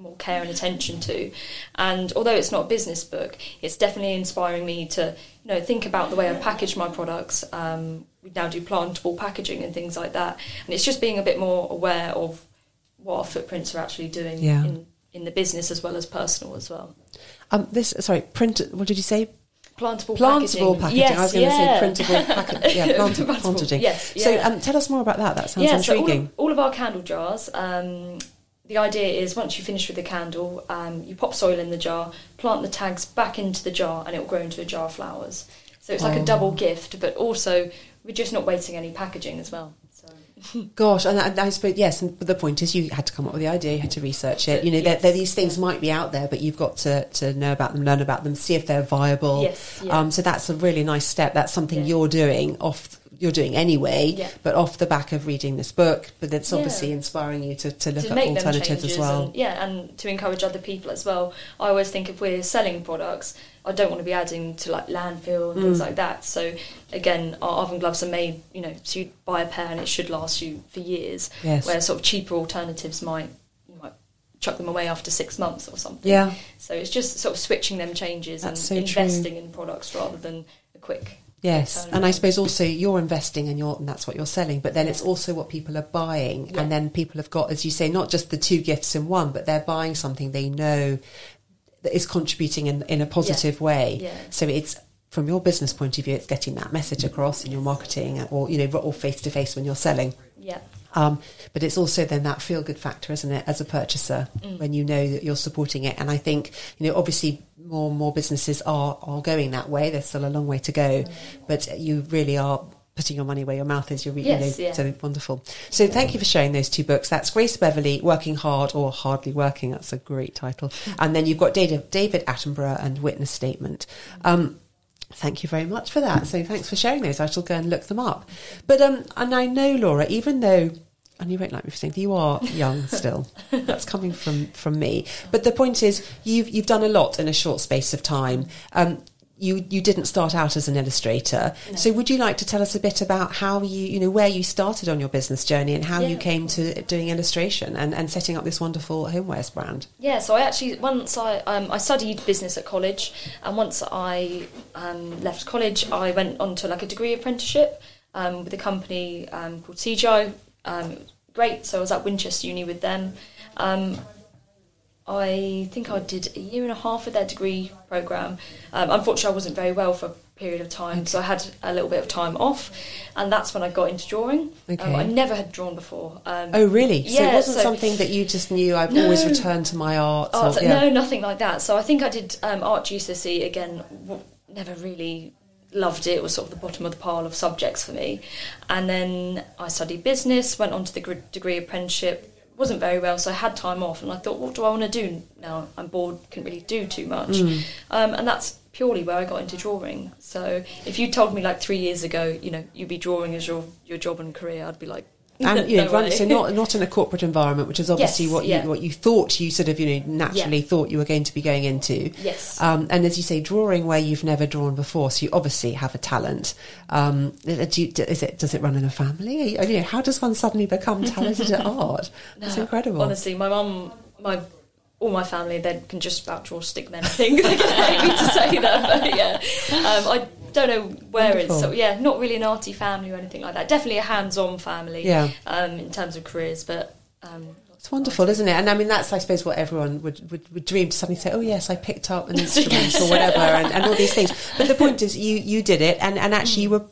more care and attention to. And although it's not a business book, it's definitely inspiring me to you know think about the way I package my products. Um, we now do plantable packaging and things like that, and it's just being a bit more aware of what our footprints are actually doing Yeah. in, in the business as well as personal as well. Um, this sorry, print. What did you say? Plantable, packaging. Plantable packaging. Yes, I was going to say printable packaging. Yeah, plantable, Plantable, packaging. yes, So um, tell us more about that. That sounds yeah, so all intriguing. of, all of our candle jars, um, the idea is once you finish with the candle, um, you pop soil in the jar, plant the tags back into the jar, and it will grow into a jar of flowers. So it's like Oh. a double gift, but also we're just not wasting any packaging as well. So. Gosh, and I, I suppose yes. And the point is, you had to come up with the idea, you had to research it. You know, Yes. there, these things might be out there, but you've got to, to know about them, learn about them, see if they're viable. Yes, yeah. Um, so that's a really nice step. That's something Yeah. you're doing off, you're doing anyway, Yeah. but off the back of reading this book, but it's Yeah. obviously inspiring you to, to look to at alternatives as well. and, yeah and to encourage other people as well i always think if we're selling products i don't want to be adding to like landfill and Mm. things like that so again our oven gloves are made you know so you buy a pair and it should last you for years Yes. where sort of cheaper alternatives might you might chuck them away after six months or something Yeah. so it's just sort of switching them changes That's and so true. investing in products rather than a quick Yes, and I suppose also you're investing and you're and that's what you're selling, but then it's also what people are buying, Yeah. and then people have got, as you say, not just the two gifts in one, but they're buying something they know that is contributing in in a positive way. Yeah. So it's from your business point of view, it's getting that message across in your marketing, or you know, or face to face when you're selling. yeah Um, but it's also then that feel good factor, isn't it, as a purchaser, when you know that you're supporting it. And I think, you know, obviously more and more businesses are, are going that way. There's still a long way to go, but you really are putting your money where your mouth is. You're really, Yes, you know, yeah. so wonderful. So thank you for sharing those two books. That's Grace Beverley, Working Hard or Hardly Working. That's a great title. And then you've got David, David Attenborough and Witness Statement. Um, Thank you very much for that. So thanks for sharing those. I shall go and look them up. But um, and I know Laura, even though and you won't like me for saying you are young still. That's coming from from me. But the point is, you've you've done a lot in a short space of time. Um, you you didn't start out as an illustrator. So would you like to tell us a bit about how you you know where you started on your business journey and how you came to doing illustration and, and setting up this wonderful homewares brand? Yeah, so I actually once I um, I studied business at college, and once I um, left college, I went on to like a degree apprenticeship um, with a company um, called CGI. Um, great, so I was at Winchester Uni with them. Um, I think I did a year and a half of their degree program. Um, unfortunately, I wasn't very well for a period of time, so I had a little bit of time off, and that's when I got into drawing. Okay. Um, I never had drawn before. Um, Oh, really? so it wasn't so- something that you just knew. I've No. always returned to my art. Art, or- yeah. No, nothing like that. So I think I did um, art GCSE again. W- never really loved it. It was sort of the bottom of the pile of subjects for me. And then I studied business. Went on to the gr- degree apprenticeship. Wasn't very well, so I had time off, and I thought, what do I want to do now? I'm bored. Couldn't really do too much. Mm. Um, and that's purely where I got into drawing. So if you told me like three years ago, you know, you'd be drawing as your your job and career, I'd be like. and you know, no run, so not not in a corporate environment, which is obviously Yes, what yeah. you what you thought you sort of you know naturally Yeah. thought you were going to be going into. Yes. Um, and as you say, drawing where you've never drawn before, so you obviously have a talent. Um, do you, is it does it run in a family? You, you know, how does one suddenly become talented at art? That's No, incredible. Honestly, my mum, my all my family, they can just about draw stick men. I think they can hate me to say that, but yeah, um, I don't know where it's. So yeah, not really an arty family or anything like that. Definitely a hands-on family. Yeah. Um, in terms of careers, but um, It's wonderful, isn't it? And I mean, that's, I suppose, what everyone would, would, would dream to suddenly say, oh, yes, I picked up an instrument or whatever, and, and all these things. But the point is, you, you did it, and, and actually, you were,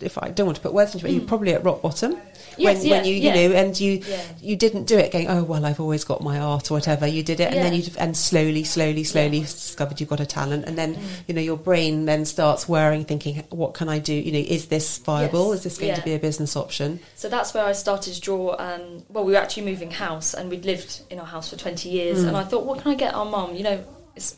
if I don't want to put words into it, you were probably at rock bottom. Yes, when, yeah, when you, you yeah. know, and you Yeah. you didn't do it going, oh well, I've always got my art or whatever. You did it, and then you and slowly, slowly, slowly discovered you've got a talent, and then you know your brain then starts worrying thinking, what can I do? You know, is this viable? Yes, Is this going to be a business option? So that's where I started to draw. Um, well, we were actually moving house, and we'd lived in our house for twenty years. And I thought, what can I get our mum? You know, it's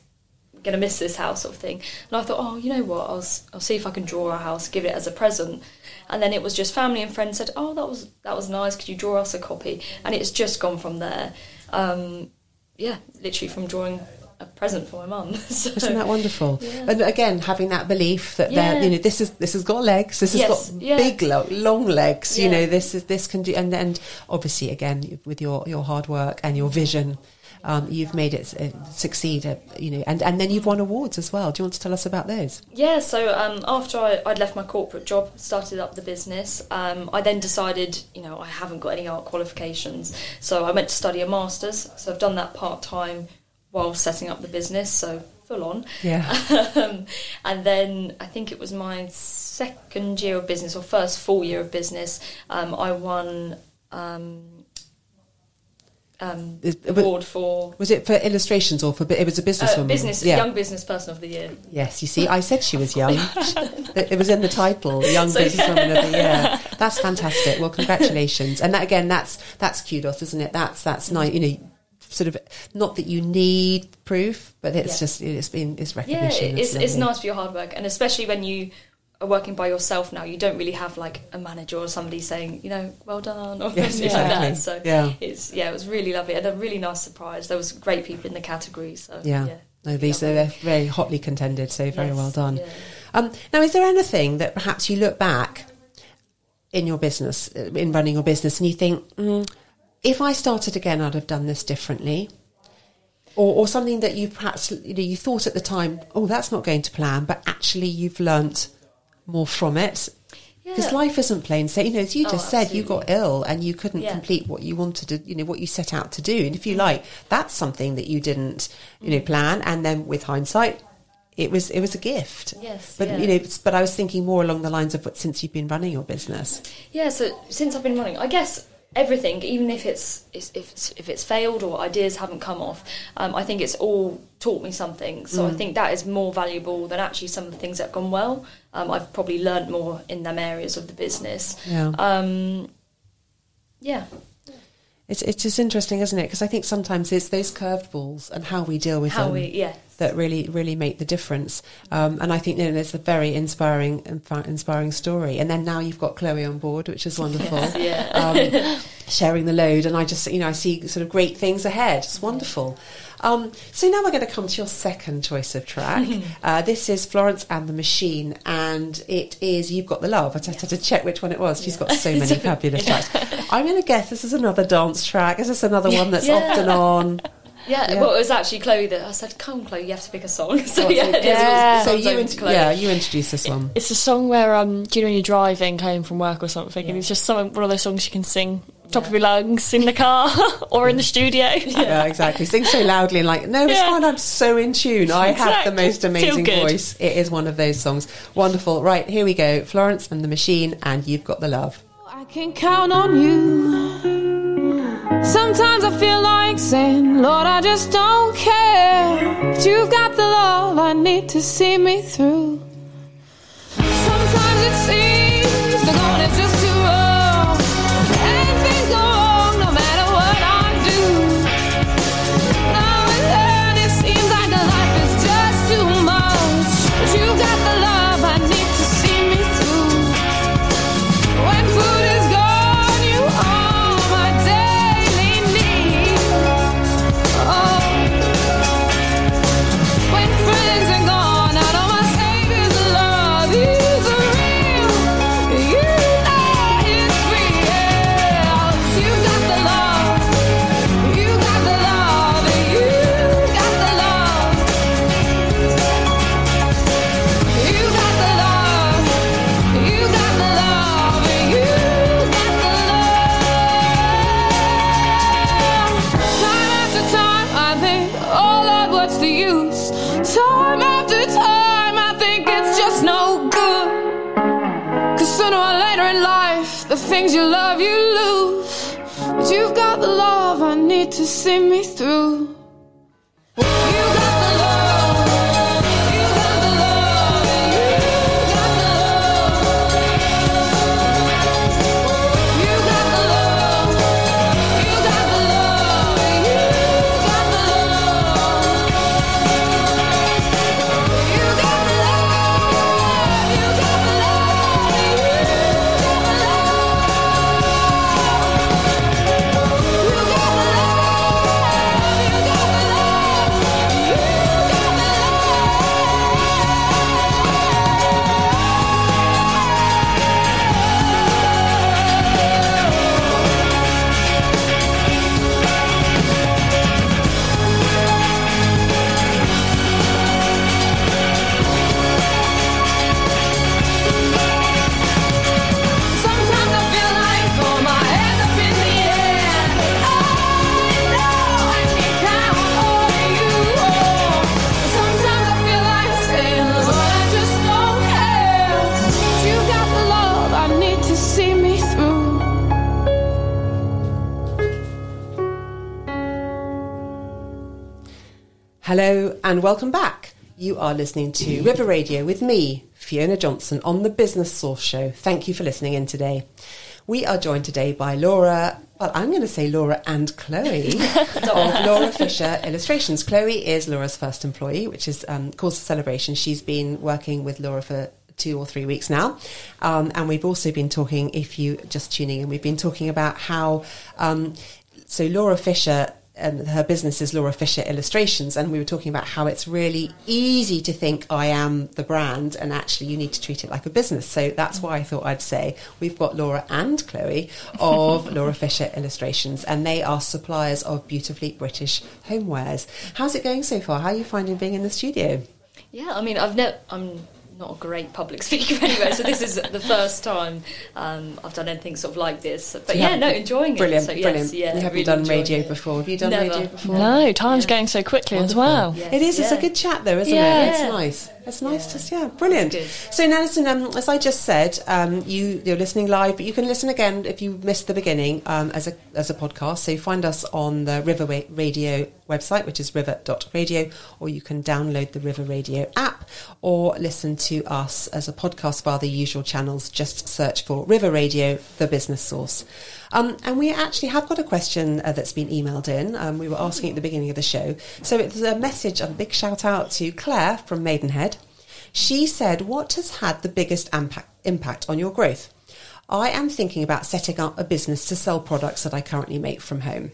going to miss this house, sort of thing. And I thought, oh, you know what? I'll I'll see if I can draw our house, give it as a present. And then it was just family and friends said, oh, that was that was nice. Could you draw us a copy? And it's just gone from there. Um, yeah, literally from drawing a present for my mum. so, Isn't that wonderful? Yeah. And again, having that belief that Yeah. you know, this is this has got legs. This has got yeah. big, lo- long legs. You know, this is this can do, and and obviously, again, with your your hard work and your vision. Um, you've made it uh, succeed, uh, you know, and, and then you've won awards as well. Do you want to tell us about those? Yeah, so um, after I, I'd left my corporate job, started up the business, um, I then decided, you know, I haven't got any art qualifications. So I went to study a master's. So I've done that part time while setting up the business, so full on. Yeah. um, and then I think it was my second year of business or first full year of business, um, I won um, um, award for Was it for illustrations or for? It was a uh, businesswoman. business Yeah. young business person of the year. Yes, you see, I said she was young. it was in the title, Young So, Businesswoman of the Year. That's fantastic. Well, congratulations. And that again, that's that's kudos, isn't it? That's that's nice. You know, sort of not that you need proof, but it's Yeah. just it's been it's recognition. Yeah, it's, it's nice for your hard work, and especially when you are working by yourself now, you don't really have like a manager or somebody saying, you know, well done or Yes, something like that. So Yeah. it's yeah, it was really lovely and a really nice surprise. There was great people in the category. So Yeah. yeah, No, these are they're very hotly contended, so very Yes, well done. yeah. Um, now, is there anything that perhaps you look back in your business, uh, in running your business, and you think, mm, if I started again, I'd have done this differently? Or, or something that you perhaps you know you thought at the time, oh, that's not going to plan, but actually you've learnt more from it because Yeah. life isn't plain sailing. You know, as you Oh, just said, you got ill and you couldn't Yeah. complete what you wanted to, you know, what you set out to do. And if you mm. like, that's something that you didn't, you know, mm. plan. And then with hindsight, it was it was a gift. Yes, but yeah. you know, but I was thinking more along the lines of what since you've been running your business. Yeah, so since I've been running, I guess everything, even if it's, if it's, if it's failed or ideas haven't come off, um, I think it's all taught me something. So I think that is more valuable than actually some of the things that have gone well. Um, I've probably learned more in them areas of the business. Yeah. Um, yeah. It's it's just interesting, isn't it? Because I think sometimes it's those curved balls and how we deal with How them. we that really really make the difference. Um, and I think you know, there's a very inspiring inspiring story. And then now you've got Chloe on board, which is wonderful. Yeah. um, sharing the load, and I just you know I see sort of great things ahead. It's wonderful. Um, so now we're going to come to your second choice of track. uh, this is Florence and the Machine, and it is You've Got the Love. I just had to check which one it was. She's got so many fabulous tracks. I'm going to guess this is another dance track. Is this another one that's Yeah. often on? yeah. Yeah. Well, it was actually Chloe that I said, "Come, Chloe, you have to pick a song." So Oh, yeah, so- Yeah. It's So you, Zone int- yeah, you introduce this one. It's a song where um, do you know when you're driving home from work or something, and it's just some one of those songs you can sing top of your lungs in the car or in the studio. Yeah, exactly. Sing so loudly and like, no, it's Yeah. fine. I'm so in tune. I have the most amazing voice. It is one of those songs. Wonderful. Right, here we go. Florence and the Machine, and you've got the love. I can count on you. Sometimes I feel like saying, Lord, I just don't care. But you've got the love I need to see me through. Sometimes it seems see me through. Welcome back. You are listening to River Radio with me, Fiona Johnson, on the Business Source Show. Thank you for listening in today. We are joined today by Laura, well, I'm going to say Laura and Chloe of Laura Fisher Illustrations. Chloe is Laura's first employee, which is um, cause for celebration. She's been working with Laura for two or three weeks now. Um, and we've also been talking, if you just tuning in, we've been talking about how, um, so Laura Fisher and her business is Laura Fisher Illustrations, and we were talking about how it's really easy to think I am the brand, and actually you need to treat it like a business. So that's why I thought I'd say we've got Laura and Chloe of Laura Fisher Illustrations, and they are suppliers of beautifully British homewares. How's it going so far? How are you finding being in the studio? Yeah, I mean, I've never. I'm not a great public speaker anyway, so this is the first time um, I've done anything sort of like this. But You yeah, no, enjoying Brilliant, it. So yes, brilliant. yeah, you haven't really done radio it. before. Have you done Never. radio before? No, time's going so quickly as well. Yes, It is. It's a good chat, though, isn't Yeah. it? It's nice. It's nice Yeah. to yeah, brilliant. So listen. Um, as I just said, um, you you're listening live, but you can listen again if you missed the beginning um, as a as a podcast. So find us on the Riverway Radio website, which is river.radio, or you can download the River Radio app, or listen to us as a podcast via the usual channels. Just search for River Radio, the business source. Um, and we actually have got a question uh, that's been emailed in. Um, we were asking at the beginning of the show. So it's a message, a big shout out to Claire from Maidenhead. She said, What has had the biggest impact, impact on your growth? I am thinking about setting up a business to sell products that I currently make from home.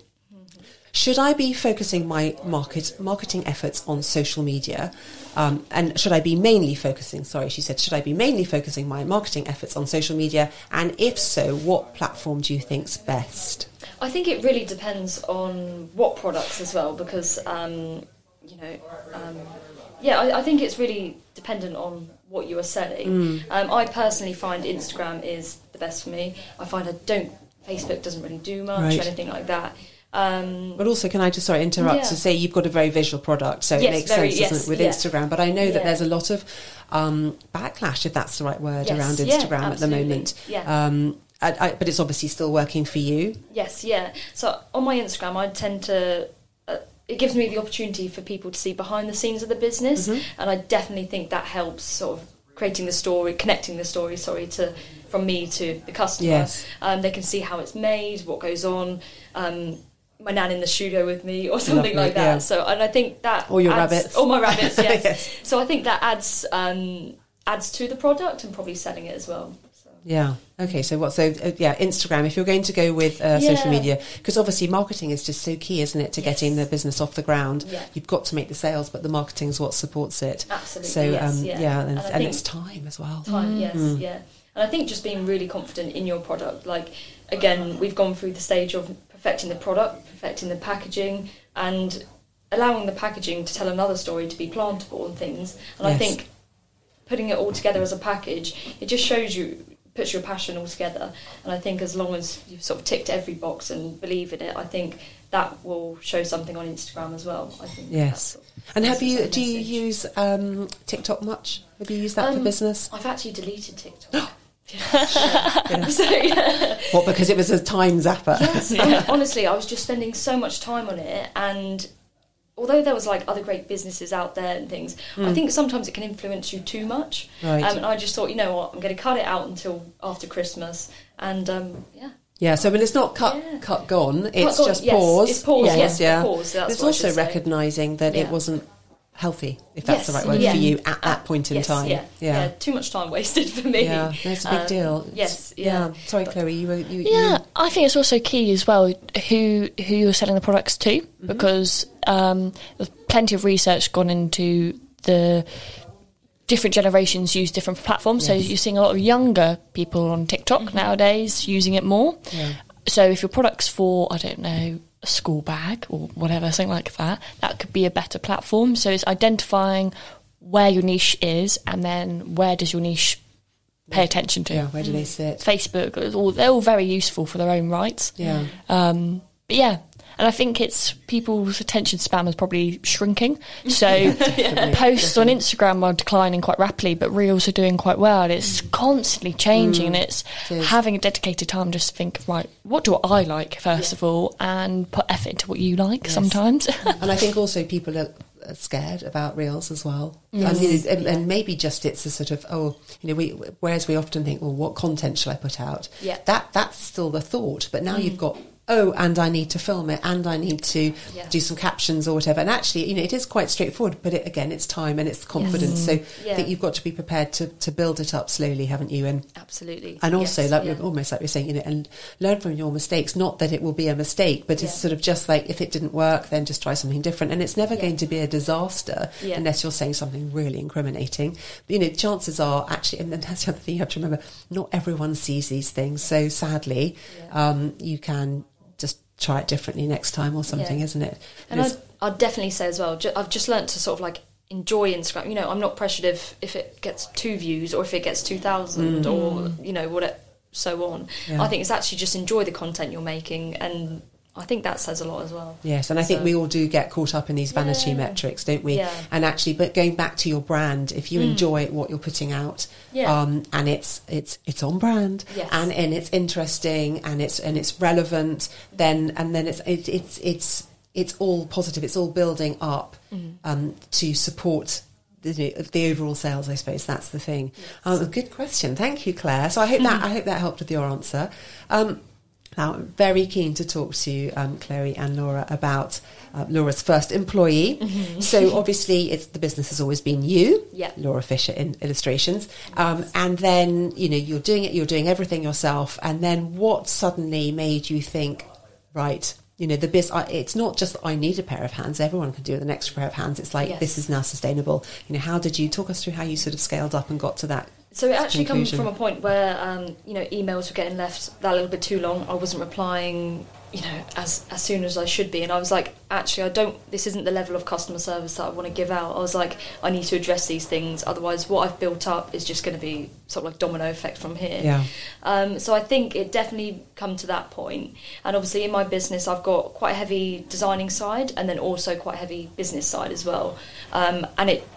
Should I be focusing my market marketing efforts on social media? Um, and should I be mainly focusing, sorry, she said, should I be mainly focusing my marketing efforts on social media? And if so, what platform do you think's best? I think it really depends on what products as well, because um, you know, um, yeah, I, I think it's really dependent on what you are selling. Mm. Um, I personally find Instagram is the best for me. I find I don't Facebook doesn't really do much Right. or anything like that. Um, But also, can I just sorry interrupt Yeah. to say you've got a very visual product, so it makes very- sense, doesn't it, with yeah. Instagram? But I know that Yeah. there's a lot of um, backlash, if that's the right word, Yes, around Instagram at the moment. Yeah. Um, I, I, but it's obviously still working for you. Yes, yeah. So on my Instagram, I tend to. Uh, it gives me the opportunity for people to see behind the scenes of the business, Mm-hmm. and I definitely think that helps sort of creating the story, connecting the story. Sorry, to from me to the customer. Yes. Um, they can see how it's made, what goes on. Um, my nan in the studio with me, or something Lovely, like that. yeah. So, and I think that all your adds- rabbits. or my rabbits, yes. Yes. So I think that adds um, adds to the product and probably selling it as well. So. Yeah. Okay. So what? So uh, yeah, Instagram. If you're going to go with uh, social media, because obviously marketing is just so key, isn't it, to getting the business off the ground? Yeah. You've got to make the sales, but the marketing is what supports it. Absolutely, So yes, um, yeah. and, And and it's time as well. time yes Mm. yeah and i think just being really confident in your product like again we've gone through the stage of perfecting the product perfecting the packaging and allowing the packaging to tell another story to be plantable and things and i think putting it all together as a package it just shows you puts your passion all together and i think as long as you've sort of ticked every box and believe in it i think that will show something on instagram as well i think Yes. sort of- And have you? Do you use um, TikTok much? Have you used that for Um, business? I've actually deleted TikTok. so, yeah. What? Because it was a time zapper. Yes, hon- honestly, I was just spending so much time on it, and although there was like other great businesses out there and things, I think sometimes it can influence you too much. Right. Um, and I just thought, you know what, I'm going to cut it out until after Christmas, and um, yeah. Yeah, so I mean, it's not cut, Yeah. cut gone. It's gone, just yes, pause. it's pause, yes, yeah. pause, that's it's what also recognizing that it wasn't healthy, if that's Yes, the right word yeah. for you at that point in yes, time. Yeah, yeah, Too much time wasted for me. Yeah, no, it's a big Um, deal. It's- Yes, yeah. Sorry, Chloe, you were you, Yeah, you I think it's also key as well who who you're selling the products to because um, there's plenty of research gone into the different generations use different platforms. So you're seeing a lot of younger people on TikTok nowadays using it more. So if your product's for I don't know a school bag or whatever something like that, that could be a better platform. So it's identifying where your niche is and then where does your niche pay attention to. yeah, where do they sit? Facebook, all, they're all very useful for their own rights. Yeah. Um, but yeah, and I think it's people's attention span is probably shrinking. So posts on Instagram are declining quite rapidly, but reels are doing quite well. And it's mm. constantly changing, and mm. it's having a dedicated time just to think, right, what do I like first of all, and put effort into what you like. Sometimes, and I think also people are, are scared about reels as well. I mean, and, and maybe just it's a sort of oh, you know, we whereas we often think, well, what content shall I put out? Yeah. that that's still the thought. But now mm. you've got oh, and I need to film it, and I need to Yeah. do some captions or whatever. And actually, you know, it is quite straightforward, but it, again, it's time and it's confidence. So I think you've got to be prepared to, to build it up slowly, haven't you? And Absolutely. and also, Yes, like yeah. almost like we're saying, you know, and learn from your mistakes. Not that it will be a mistake, but it's sort of just like if it didn't work, then just try something different. And it's never Yeah. going to be a disaster Yeah. unless you're saying something really incriminating. But, you know, chances are actually, and then that's the other thing you have to remember: not everyone sees these things. So sadly, Yeah. um, you can try it differently next time or something, Yeah. isn't it? And I'd, I'd definitely say as well, ju- I've just learnt to sort of like enjoy Instagram. You know, I'm not pressured if, if it gets two views or if it gets 2,000 or, you know, what it, so on. Mm. Yeah. I think it's actually just enjoy the content you're making. And I think that says a lot as well. Yes, and I think we all do get caught up in these vanity Yeah. metrics, don't we? Yeah. Mm. And actually, but going back to your brand, if you enjoy what you're putting out, Yeah. um, and it's it's it's on brand, Yes. and and it's interesting, and it's and it's relevant, then and then it's it, it's it's it's all positive. It's all building up Mm-hmm. um, to support. The, the overall sales, I suppose that's the thing. Um, good question, thank you, Claire. So I hope that I hope that helped with your answer. Um, now, I'm very keen to talk to um, Chloe and Laura about uh, Laura's first employee. So, obviously, it's the business has always been you, Yeah. Laura Fisher in illustrations, um, and then you know you're doing it, you're doing everything yourself, and then what suddenly made you think, right? You know, the biz. I- It's not just I need a pair of hands. Everyone can do with an extra pair of hands. It's like Yes. this is now sustainable. You know, how did you talk us through how you sort of scaled up and got to that? So it actually comes from a point where um, you know emails were getting left that little bit too long. I wasn't replying, you know, as as soon as I should be, and I was like, actually, I don't. This isn't the level of customer service that I want to give out. I was like, I need to address these things. Otherwise, what I've built up is just going to be sort of like domino effect from here. Yeah. Um, so I think it definitely come to that point. And obviously in my business, I've got quite a heavy designing side and then also quite a heavy business side as well. Um, and it,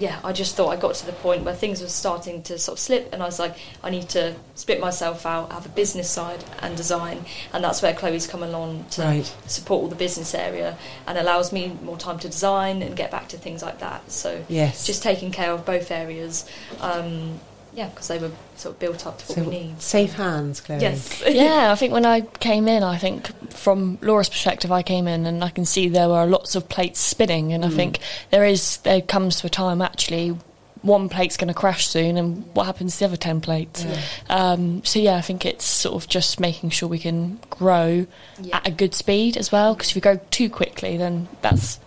yeah, I just thought I got to the point where things were starting to sort of slip, and I was like, I need to split myself out, have a business side and design, and that's where Chloe's come along to Right. support all the business area and allows me more time to design and get back to things like that. So Yes. just taking care of both areas. Um, yeah, because they were sort of built up to what So we need. safe hands, Chloe. Yes. yeah, I think when I came in, I think from Laura's perspective, I came in and I can see there were lots of plates spinning, and I think there is there comes to a time actually one plate's going to crash soon, and what happens to the other ten plates? Um, so yeah, I think it's sort of just making sure we can grow Yeah. at a good speed as well, because if we go too quickly, then that's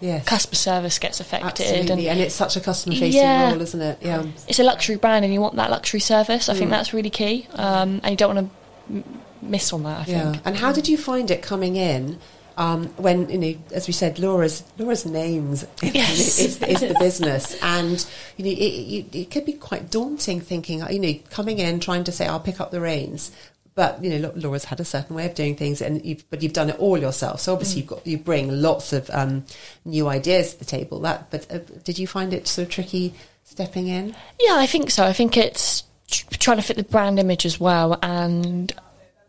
Yes. customer service gets affected, Absolutely, and and it's such a customer facing Yeah. role, isn't it? Yeah. it's a luxury brand, and you want that luxury service. I Mm. think that's really key, um, and you don't want to m- miss on that. I Yeah. think. And how did you find it coming in? Um, when you know, as we said, Laura's Laura's names Yes. is, is the business, and you know, it, it, it could be quite daunting thinking, you know, coming in trying to say, "I'll pick up the reins," but you know, Laura's had a certain way of doing things, and you've, but you've done it all yourself. So obviously, you've got you bring lots of um, new ideas to the table. That, but uh, did you find it sort of tricky stepping in? Yeah, I think so. I think it's tr- trying to fit the brand image as well and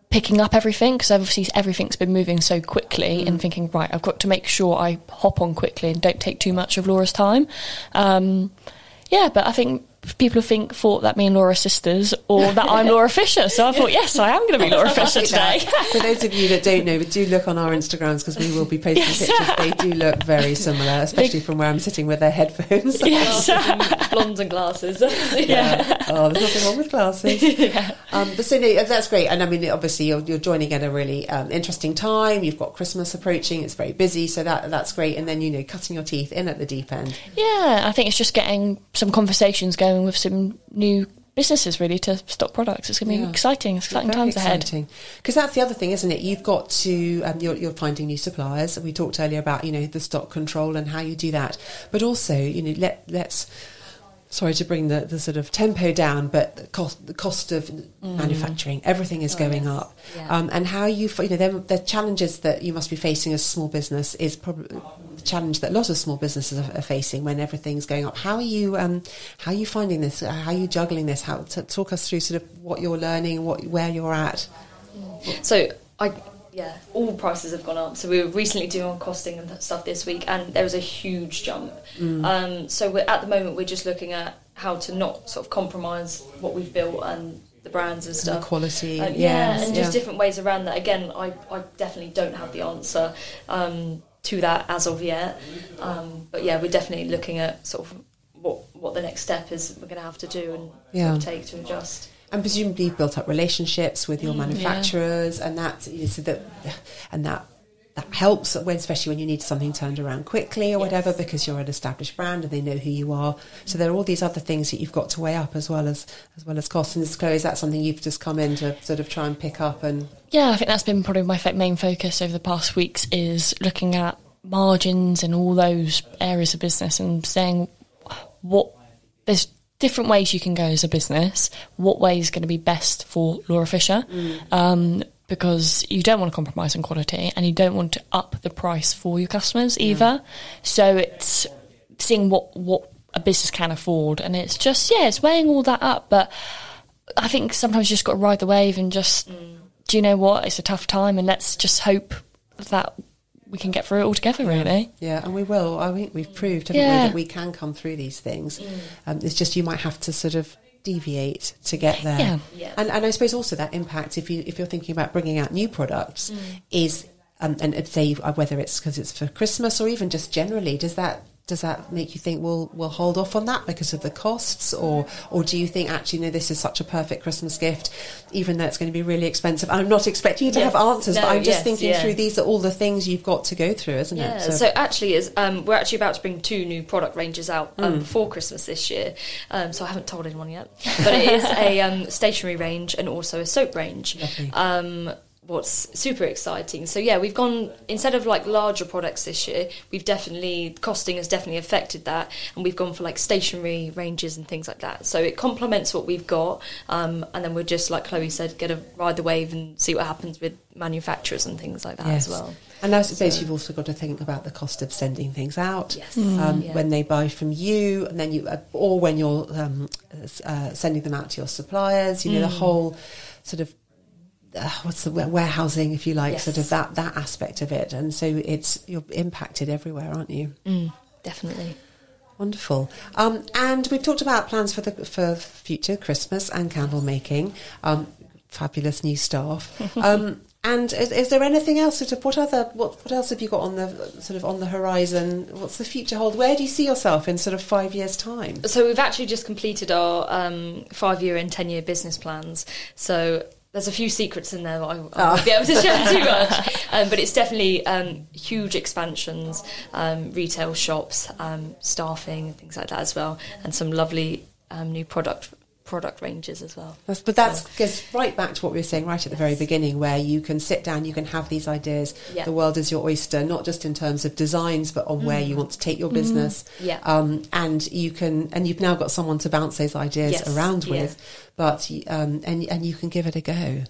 picking up everything because obviously everything's been moving so quickly and thinking, right, I've got to make sure I hop on quickly and don't take too much of Laura's time. Um, yeah, but I think people think thought that me and Laura are sisters or that I'm Laura Fisher. So I thought, yes, I am going to be Laura Fisher today. For those of you that don't know, but do look on our Instagrams because we will be posting Yes. pictures. They do look very similar, especially from where I'm sitting with their headphones. yes. blondes and glasses. Yeah. Oh, there's nothing wrong with glasses. um, but so no, that's great. And I mean, obviously, you're, you're joining at a really um, interesting time. You've got Christmas approaching. It's very busy, so that that's great. And then you know, cutting your teeth in at the deep end. Yeah, I think it's just getting some conversations going with some new businesses really to stock products. It's going to be Yeah. exciting. It's exciting Very times ahead. Because that's the other thing, isn't it? You've got to, um, you're, you're finding new suppliers. We talked earlier about, you know, the stock control and how you do that. But also, you know, let, let's, sorry to bring the, the sort of tempo down, but the cost, the cost of manufacturing, everything is going yes. up. Yeah. Um, and how you, you know, the, challenges that you must be facing as a small business is probably challenge that a lot of small businesses are, are facing when everything's going up. How are you, um, how are you finding this? How are you juggling this? How, to talk us through sort of what you're learning, what, where you're at. So I yeah, all prices have gone up. So we were recently doing our costing and stuff this week, and there was a huge jump. Um, so we're, at the moment, we're just looking at how to not sort of compromise what we've built and the brands and stuff. quality, Um, yes, yeah, and yeah. just different ways around that. Again, I, I definitely don't have the answer um, to that as of yet. Um, but yeah, we're definitely looking at sort of what what the next step is we're going to have to do and Yeah. sort of take to adjust. And presumably you've built up relationships with your Mm, manufacturers, and that you know, so that and that that helps when, especially when you need something turned around quickly or whatever, because you're an established brand and they know who you are. So there are all these other things that you've got to weigh up as well as as well as costs. And is Chloe, is that something you've just come in to sort of try and pick up and Yeah, I think that's been probably my main focus over the past weeks is looking at margins and all those areas of business and saying what there's different ways you can go as a business. What way is going to be best for Laura Fisher? Um, because you don't want to compromise on quality and you don't want to up the price for your customers either. So it's seeing what what a business can afford, and it's just yeah, it's weighing all that up. But I think sometimes you just got to ride the wave and just do you know what? It's a tough time, and let's just hope that we can get through it all together. Really, Yeah, and we will. I think we've proved, haven't we, that we can come through these things. Um, it's just you might have to sort of deviate to get there. Yeah. Yeah. And, and I suppose also that impact, if you if you're thinking about bringing out new products, is um, and it'd say uh, whether it's because it's for Christmas or even just generally, does that does that make you think we'll we'll hold off on that because of the costs, or or do you think actually no, this is such a perfect Christmas gift, even though it's going to be really expensive? I'm not expecting you to Yes. have answers, but I'm just yes, thinking yeah. through these are all the things you've got to go through, isn't Yeah, it? so, actually, is um, we're actually about to bring two new product ranges out um, Mm. before Christmas this year. Um, so I haven't told anyone yet, but it is a um, stationery range and also a soap range. What's super exciting. So yeah, we've gone instead of like larger products this year, we've definitely costing has definitely affected that, and we've gone for like stationary ranges and things like that. So it complements what we've got, um, and then we're just like Chloe said, get to ride the wave and see what happens with manufacturers and things like that as well. And I suppose you've also got to think about the cost of sending things out. Yes. Um, Yeah. When they buy from you, and then you, uh, or when you're um, uh, sending them out to your suppliers, you know, Mm. the whole sort of uh, what's the warehousing, if you like, Yes. sort of that that aspect of it. And so it's you're impacted everywhere, aren't you? Mm, definitely. Wonderful. Um, and we've talked about plans for the for future Christmas and candle making. Um, fabulous new staff. Um, and is, is there anything else? Sort of, what other what what else have you got on the sort of on the horizon? What's the future hold? Where do you see yourself in sort of five years' time? So we've actually just completed our um, five-year and ten-year business plans. So there's a few secrets in there that I, I Oh. won't be able to share too much, um, but it's definitely um, huge expansions, um, retail shops, um, staffing, and things like that as well, and some lovely um, new product product ranges as well. That's, but that goes right back to what we were saying right at the very beginning, where you can sit down, you can have these ideas. Yeah. The world is your oyster, not just in terms of designs, but on where you want to take your business. Yeah. Um, and you can, and you've now got someone to bounce those ideas Yes, around with, but um, and and you can give it a go.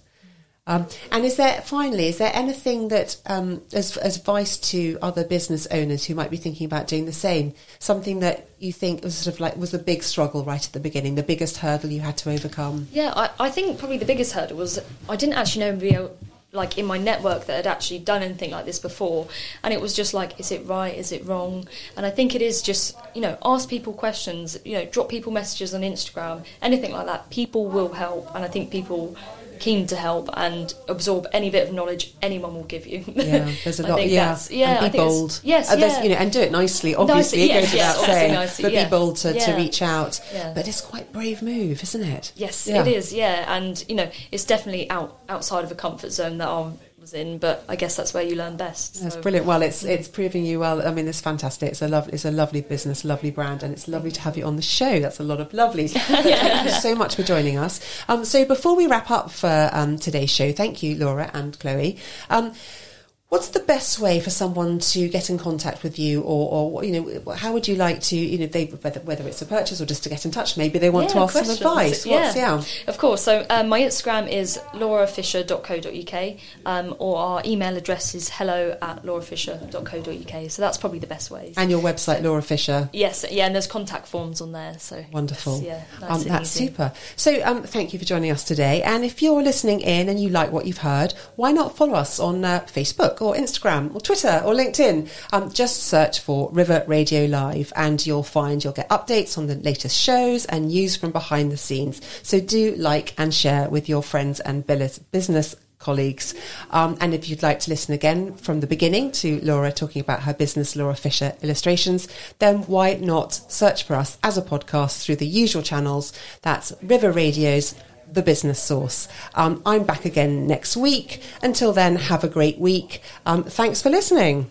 Um, and is there finally is there anything that um, as, as advice to other business owners who might be thinking about doing the same? Something that you think was sort of like was a big struggle right at the beginning, the biggest hurdle you had to overcome. Yeah, I, I think probably the biggest hurdle was I didn't actually know anybody like in my network that had actually done anything like this before, and it was just like, is it right? Is it wrong? And I think it is just you know ask people questions, you know, drop people messages on Instagram, anything like that. People will help, and I think people keen to help and absorb any bit of knowledge anyone will give you. Yeah, there's a lot. Yeah, yeah, and be bold. yes, there's- yeah. you know, and do it nicely. Obviously, Nicely, it goes yes, without saying, nicely, but be bold to, to reach out. But it's quite a brave move, isn't it? Yes, it is. Yeah, and you know, it's definitely out outside of a comfort zone that I was in, but I guess that's where you learn best. That's so- brilliant. Well, it's it's proving you well. I mean, it's fantastic. It's a lovely, it's a lovely business, lovely brand, and it's lovely to have you on the show. That's a lot of lovely. Thank you so much for joining us. Um, so before we wrap up for um, today's show, thank you, Laura and Chloe. Um, What's the best way for someone to get in contact with you, or, or you know, how would you like to, you know, they whether, whether it's a purchase or just to get in touch? Maybe they want to Yeah, ask some questions. advice. What's, yeah. Of course. So um, my Instagram is laurafisher.co.uk um, or our email address is hello at laurafisher.co.uk. So that's probably the best ways. and your website, Laura Fisher. yes, yeah, and there's contact forms on there. So Wonderful. Yeah, nice um, that's easy. super. So, um, thank you for joining us today. And if you're listening in and you like what you've heard, why not follow us on uh, Facebook? Facebook or Instagram or Twitter or LinkedIn. Um, just search for River Radio Live and you'll find you'll get updates on the latest shows and news from behind the scenes. So do like and share with your friends and business colleagues. Um, and if you'd like to listen again from the beginning to Laura talking about her business, Laura Fisher Illustrations, then why not search for us as a podcast through the usual channels? That's River Radio's The Business Source. Um, I'm back again next week. Until then, have a great week. Um, thanks for listening.